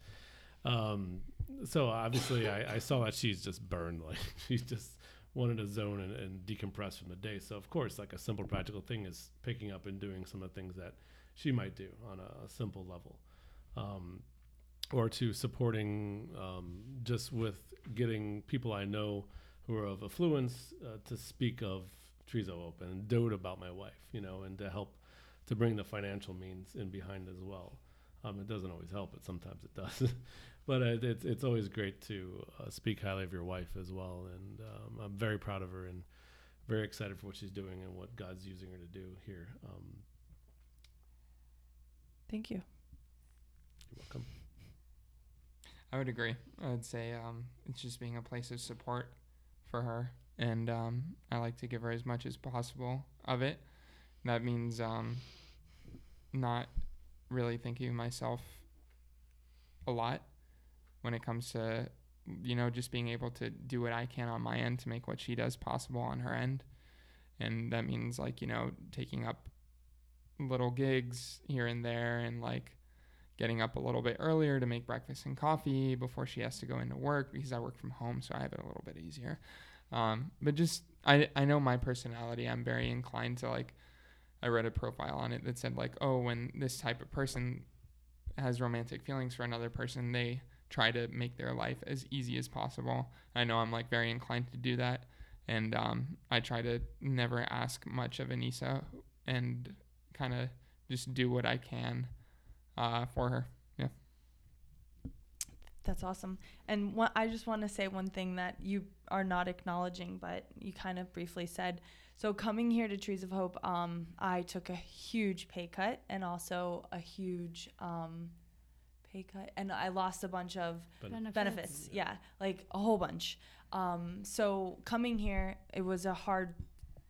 Um, so obviously I, I saw that she's just burned *laughs* like she's just wanted to zone and, and decompress from the day. So of course like a simple practical thing is picking up and doing some of the things that she might do on a, a simple level. Um, or to supporting um, just with getting people i know who are of affluence uh, to speak of Trees of Hope and dote about my wife, you know, and to help to bring the financial means in behind as well. Um, it doesn't always help, but sometimes it does. *laughs* but uh, it's it's always great to uh, speak highly of your wife as well, and um, I'm very proud of her and very excited for what she's doing and what God's using her to do here. Um, Thank you. you're welcome. I would agree. I would say um, it's just being a place of support for her, and um, I like to give her as much as possible of it. That means um, not really thinking of myself a lot when it comes to, you know, just being able to do what I can on my end to make what she does possible on her end. And that means, like, you know, taking up little gigs here and there and, like, getting up a little bit earlier to make breakfast and coffee before she has to go into work because I work from home, so I have it a little bit easier. Um, but just I I know my personality. I'm very inclined to like. I read a profile on it that said like, oh, when this type of person has romantic feelings for another person, they try to make their life as easy as possible. I know I'm like very inclined to do that, and um, I try to never ask much of Anissa and kind of just do what I can uh, for her. Yeah. That's awesome. And what, I just want to say one thing that you are not acknowledging, but you kind of briefly said. So coming here to Trees of Hope, um, I took a huge pay cut and also a huge um, pay cut, and I lost a bunch of Benefits. benefits. Yeah, like a whole bunch. Um, so coming here, it was a hard.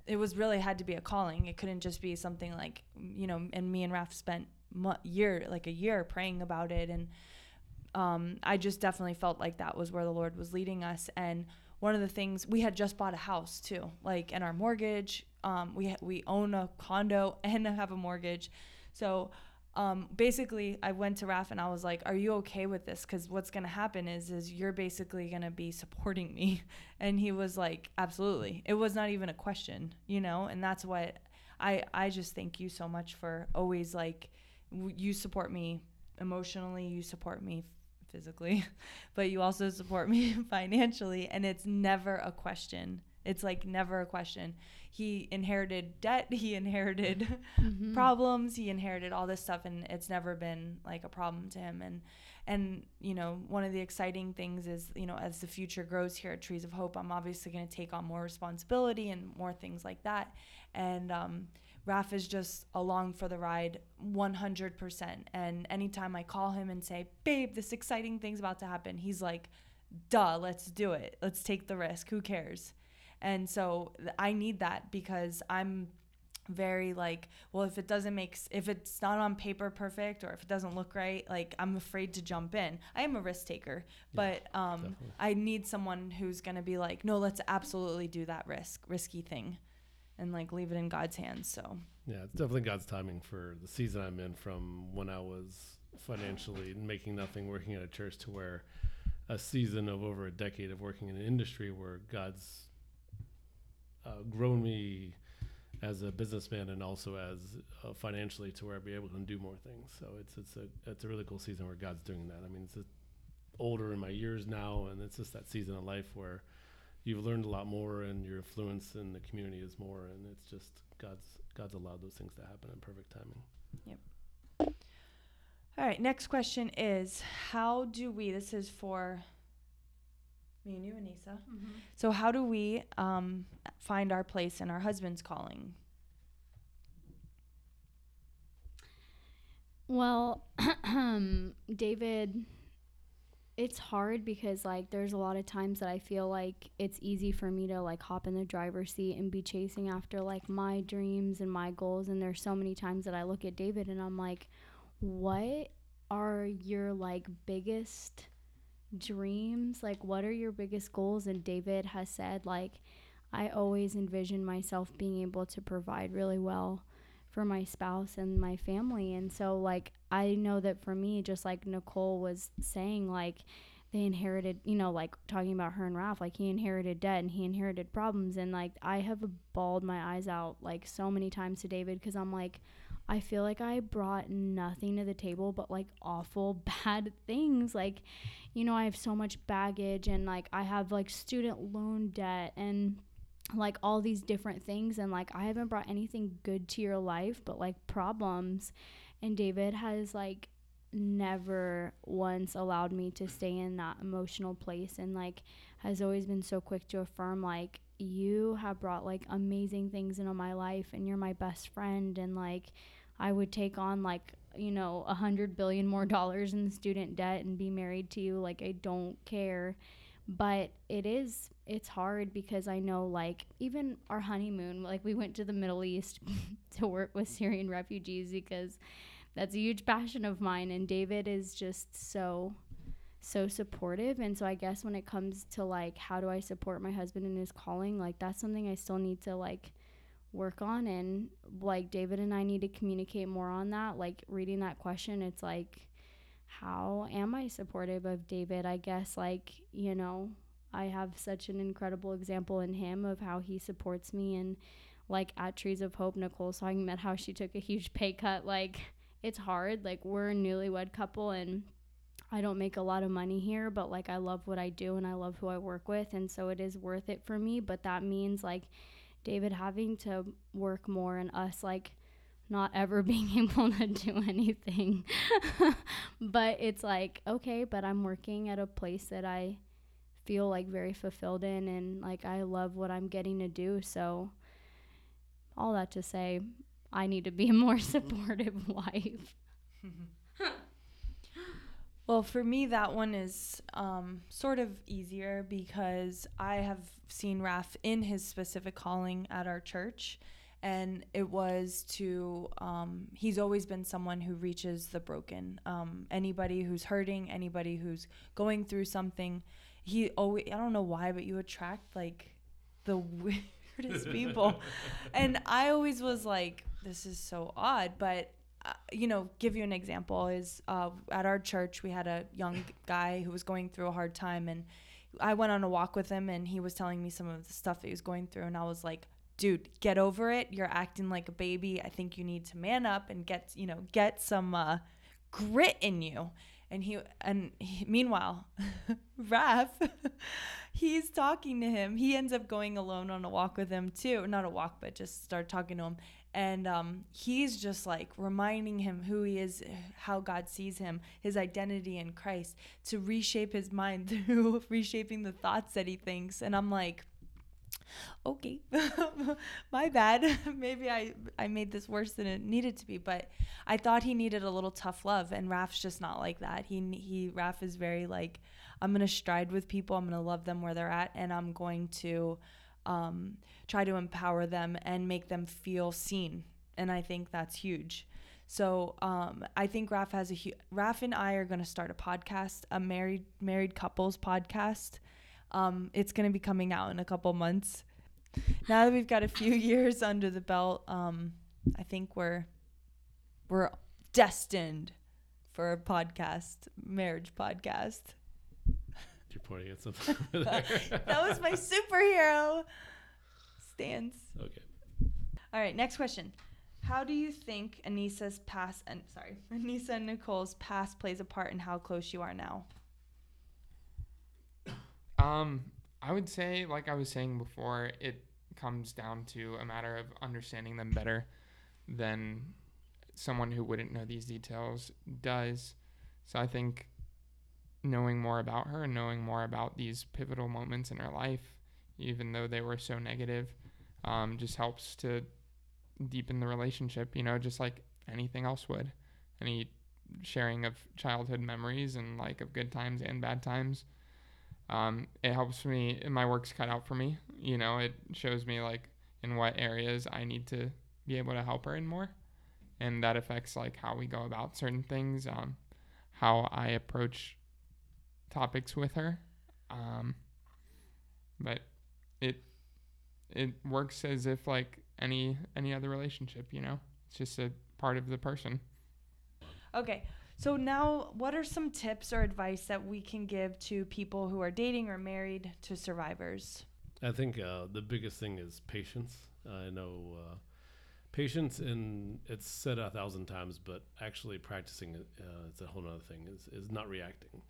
It was really had to be a calling. It couldn't just be something like you know. And me and Raf spent mu- year like a year praying about it, and um, I just definitely felt like that was where the Lord was leading us. And one of the things we had just bought a house too, like and our mortgage. Um, we ha- we own a condo *laughs* and have a mortgage, so um, basically I went to Raf and I was like, "Are you okay with this? Because what's gonna happen is is you're basically gonna be supporting me." *laughs* And he was like, "Absolutely." It was not even a question, you know. And that's what I I just thank you so much for always like you support me emotionally, you support me physically, *laughs* but you also support *laughs* me financially, and it's never a question. It's like never a question. He inherited debt, *laughs* he inherited Mhm. problems, he inherited all this stuff and it's never been like a problem to him and and you know, one of the exciting things is, you know, as the future grows here at Trees of Hope, I'm obviously going to take on more responsibility and more things like that. And um Raf is just along for the ride 100%. And anytime I call him and say, "Babe, this exciting thing's about to happen." He's like, "Duh, let's do it. Let's take the risk. Who cares?" And so I need that because I'm very like, well, if it doesn't make, if it's not on paper perfect or if it doesn't look right, like I'm afraid to jump in. I am a risk taker, but um, definitely. I need someone who's gonna be like, no, let's absolutely do that risk, risky thing, and like leave it in God's hands. So Yeah, it's definitely God's timing for the season I'm in from when I was financially making nothing, working at a church, to where a season of over a decade of working in an industry where God's uh, grown me as a businessman and also as uh, financially to where I'll be able to do more things. So it's it's a it's a really cool season where God's doing that. I mean, it's older in my years now, and it's just that season of life where you've learned a lot more and your influence in the community is more, and it's just God's God's allowed those things to happen in perfect timing. Yep. All right, next question is how do we, this is for me and you, Anissa. So, how do we um, find our place in our husband's calling? Well, *clears throat* David, it's hard because like there's a lot of times that I feel like it's easy for me to like hop in the driver's seat and be chasing after like my dreams and my goals and there's so many times that I look at David and I'm like what are your like biggest dreams? Like what are your biggest goals? And David has said like I always envision myself being able to provide really well for my spouse and my family. And so, like, I know that for me, just like Nicole was saying, like, they inherited, you know, like talking about her and Raf, like, he inherited debt and he inherited problems. And, like, I have bawled my eyes out, like, so many times to David because I'm like, I feel like I brought nothing to the table but like awful *laughs* bad things. Like, you know, I have so much baggage and like I have like student loan debt and like all these different things and like I haven't brought anything good to your life but like problems and David has like never once allowed me to stay in that emotional place and like has always been so quick to affirm like you have brought like amazing things into my life and you're my best friend and like I would take on like you know a hundred billion more dollars in student debt and be married to you. Like I don't care but it is it's hard because I know like even our honeymoon like we went to the Middle East *laughs* to work with Syrian refugees because that's a huge passion of mine and David is just so so supportive and so I guess when it comes to like how do I support my husband in his calling like that's something I still need to like work on and like David and I need to communicate more on that like reading that question it's like how am I supportive of David? I guess like you know I have such an incredible example in him of how he supports me and like at Trees of Hope Nicole's talking about how she took a huge pay cut. Like it's hard. Like we're a newlywed couple and I don't make a lot of money here but like I love what I do and I love who I work with and so it is worth it for me. But that means like David having to work more and us like not ever *laughs* being able to do anything *laughs* but it's like okay but I'm working at a place that I feel like very fulfilled in and like I love what I'm getting to do. So all that to say, I need to be a *laughs* more supportive wife. Well, for me, that one is um, sort of easier because I have seen Raf in his specific calling at our church. And it was to, um, he's always been someone who reaches the broken. Um, anybody who's hurting, anybody who's going through something. He always, I don't know why, but you attract like the *laughs* weirdest *laughs* people. and I always was like, this is so odd. But uh, you know, give you an example is uh, at our church we had a young guy who was going through a hard time, and I went on a walk with him, and he was telling me some of the stuff that he was going through, and I was like, dude, get over it. You're acting like a baby. I think you need to man up and get you know get some uh, grit in you. And he and he, meanwhile, *laughs* Raf, *laughs* he's talking to him. He ends up going alone on a walk with him too. Not a walk, but just start talking to him and um, he's just like reminding him who he is how god sees him his identity in christ to reshape his mind *laughs* through reshaping the thoughts that he thinks and i'm like okay *laughs* my bad *laughs* maybe i i made this worse than it needed to be but i thought he needed a little tough love and raf's just not like that he he raf is very like i'm gonna stride with people i'm gonna love them where they're at and i'm going to um, try to empower them and make them feel seen. And I think that's huge. So um, I think Raf has a hu- Raf and I are going to start a podcast, a married married couples podcast. Um, it's going to be coming out in a couple months. Now that we've got a few *laughs* years under the belt, um, I think we're we're destined for a podcast, marriage podcast. You're pointing at something *laughs* over there. that was my superhero stance. Okay. All right, next question. How do you think Anissa's past and sorry, *laughs* Anissa and Nicole's past plays a part in how close you are now? Um, I would say, like I was saying before, it comes down to a matter of understanding them better than someone who wouldn't know these details does. So I think knowing more about her and knowing more about these pivotal moments in her life, even though they were so negative, um, just helps to deepen the relationship, you know, just like anything else would. Any sharing of childhood memories and like of good times and bad times. Um, it helps me, my work's cut out for me. You know, it shows me like in what areas I need to be able to help her in more. And that affects like how we go about certain things, um, how I approach topics with her. Um, but it it works as if like any any other relationship, you know. It's just a part of the person. Okay. So now what are some tips or advice that we can give to people who are dating or married to survivors? I think uh, the biggest thing is patience. I know uh, patience, and it's said a thousand times, but actually practicing it, uh, it's a whole other thing. Is is not reacting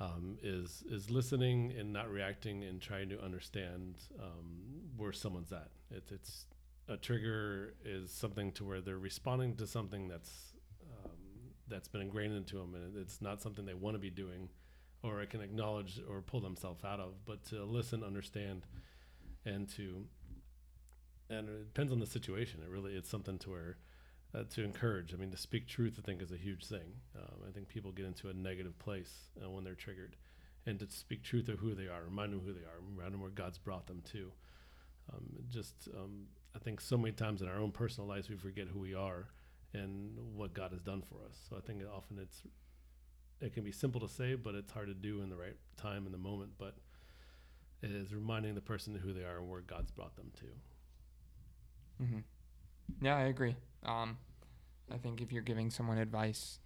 um, is is listening and not reacting and trying to understand um, where someone's at. It, it's a trigger is something to where they're responding to something that's that's been ingrained into them, and it's not something they want to be doing, or can acknowledge or pull themselves out of. But to listen, understand, and to and it depends on the situation. It really it's something to where uh, to encourage. I mean, to speak truth, I think, is a huge thing. Um, I think people get into a negative place uh, when they're triggered, and to speak truth of who they are, remind them who they are, remind them where God's brought them to. Um, just, um, I think, so many times in our own personal lives we forget who we are and what God has done for us. So I think often it's it can be simple to say, but it's hard to do in the right time in the moment. But it is reminding the person who they are and where God's brought them to. Mm-hmm. Yeah, I agree. Um, I think if you're giving someone advice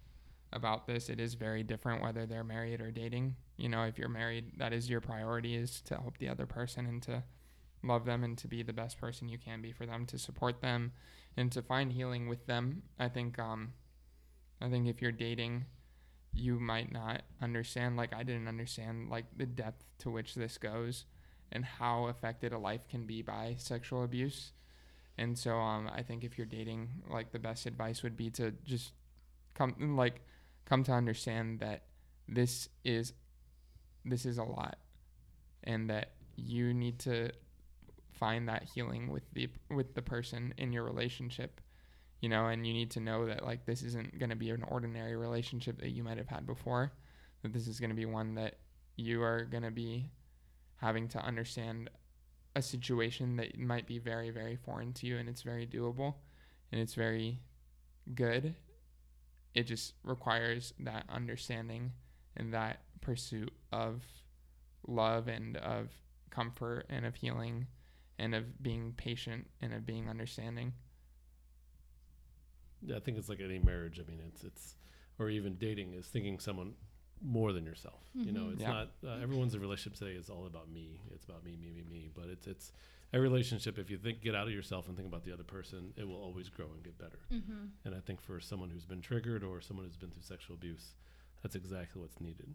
about this, it is very different whether they're married or dating. You know, if you're married, that is your priority is to help the other person and to love them and to be the best person you can be for them, to support them and to find healing with them. I think um I think if you're dating, you might not understand like I didn't understand like the depth to which this goes and how affected a life can be by sexual abuse and so um, I think if you're dating, like the best advice would be to just come like come to understand that this is this is a lot, and that you need to find that healing with the with the person in your relationship you know and you need to know that like this isn't going to be an ordinary relationship that you might have had before that this is going to be one that you are going to be having to understand a situation that might be very very foreign to you and it's very doable and it's very good. It just requires that understanding and that pursuit of love and of comfort and of healing and of being patient and of being understanding Yeah, I think it's like any marriage. I mean, it's it's or even dating is thinking someone more than yourself. You know, Mhm. it's Yeah. not uh, everyone's a relationship today is all about me. It's about me, me, me, me. But it's it's a relationship. If you think get out of yourself and think about the other person, it will always grow and get better. Mm-hmm. And I think for someone who's been triggered or someone who's been through sexual abuse, that's exactly what's needed.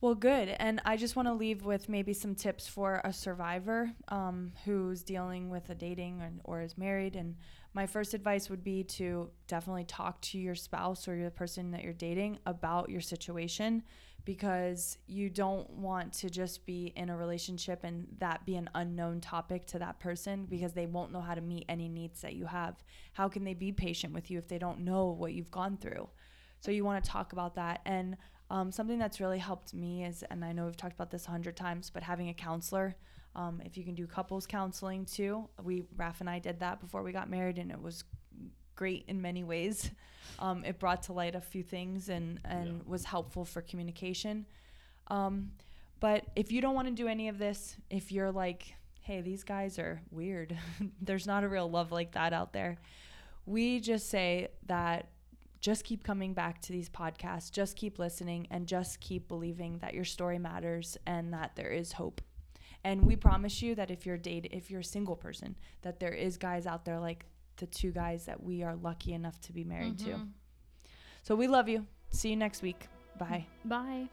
Well, good. And I just want to leave with maybe some tips for a survivor um, who's dealing with a dating and, or is married. And my first advice would be to definitely talk to your spouse or the person that you're dating about your situation because you don't want to just be in a relationship and that be an unknown topic to that person because they won't know how to meet any needs that you have. How can they be patient with you if they don't know what you've gone through? So you want to talk about that. And um, something that's really helped me is, and I know we've talked about this a hundred times, but having a counselor. Um, if you can do couples counseling too, we Raf and I did that before we got married, and it was great in many ways. *laughs* Um, it brought to light a few things and and Yeah. was helpful for communication. Um, but if you don't want to do any of this, if you're like, hey, these guys are weird, *laughs* there's not a real love like that out there. We just say that just keep coming back to these podcasts, just keep listening, and just keep believing that your story matters and that there is hope. And we promise you that if you're date, if you're a single person, that there is guys out there like the two guys that we are lucky enough to be married to. Mm-hmm. So we love you. See you next week. Bye. Bye.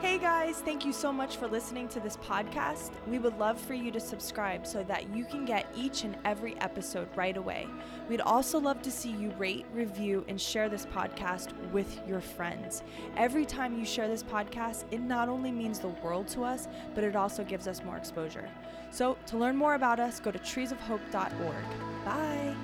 Hey guys, thank you so much for listening to this podcast. We would love for you to subscribe so that you can get each and every episode right away. We'd also love to see you rate, review, and share this podcast with your friends. Every time you share this podcast, it not only means the world to us, but it also gives us more exposure. So, to learn more about us, go to treesofhope.org. Bye.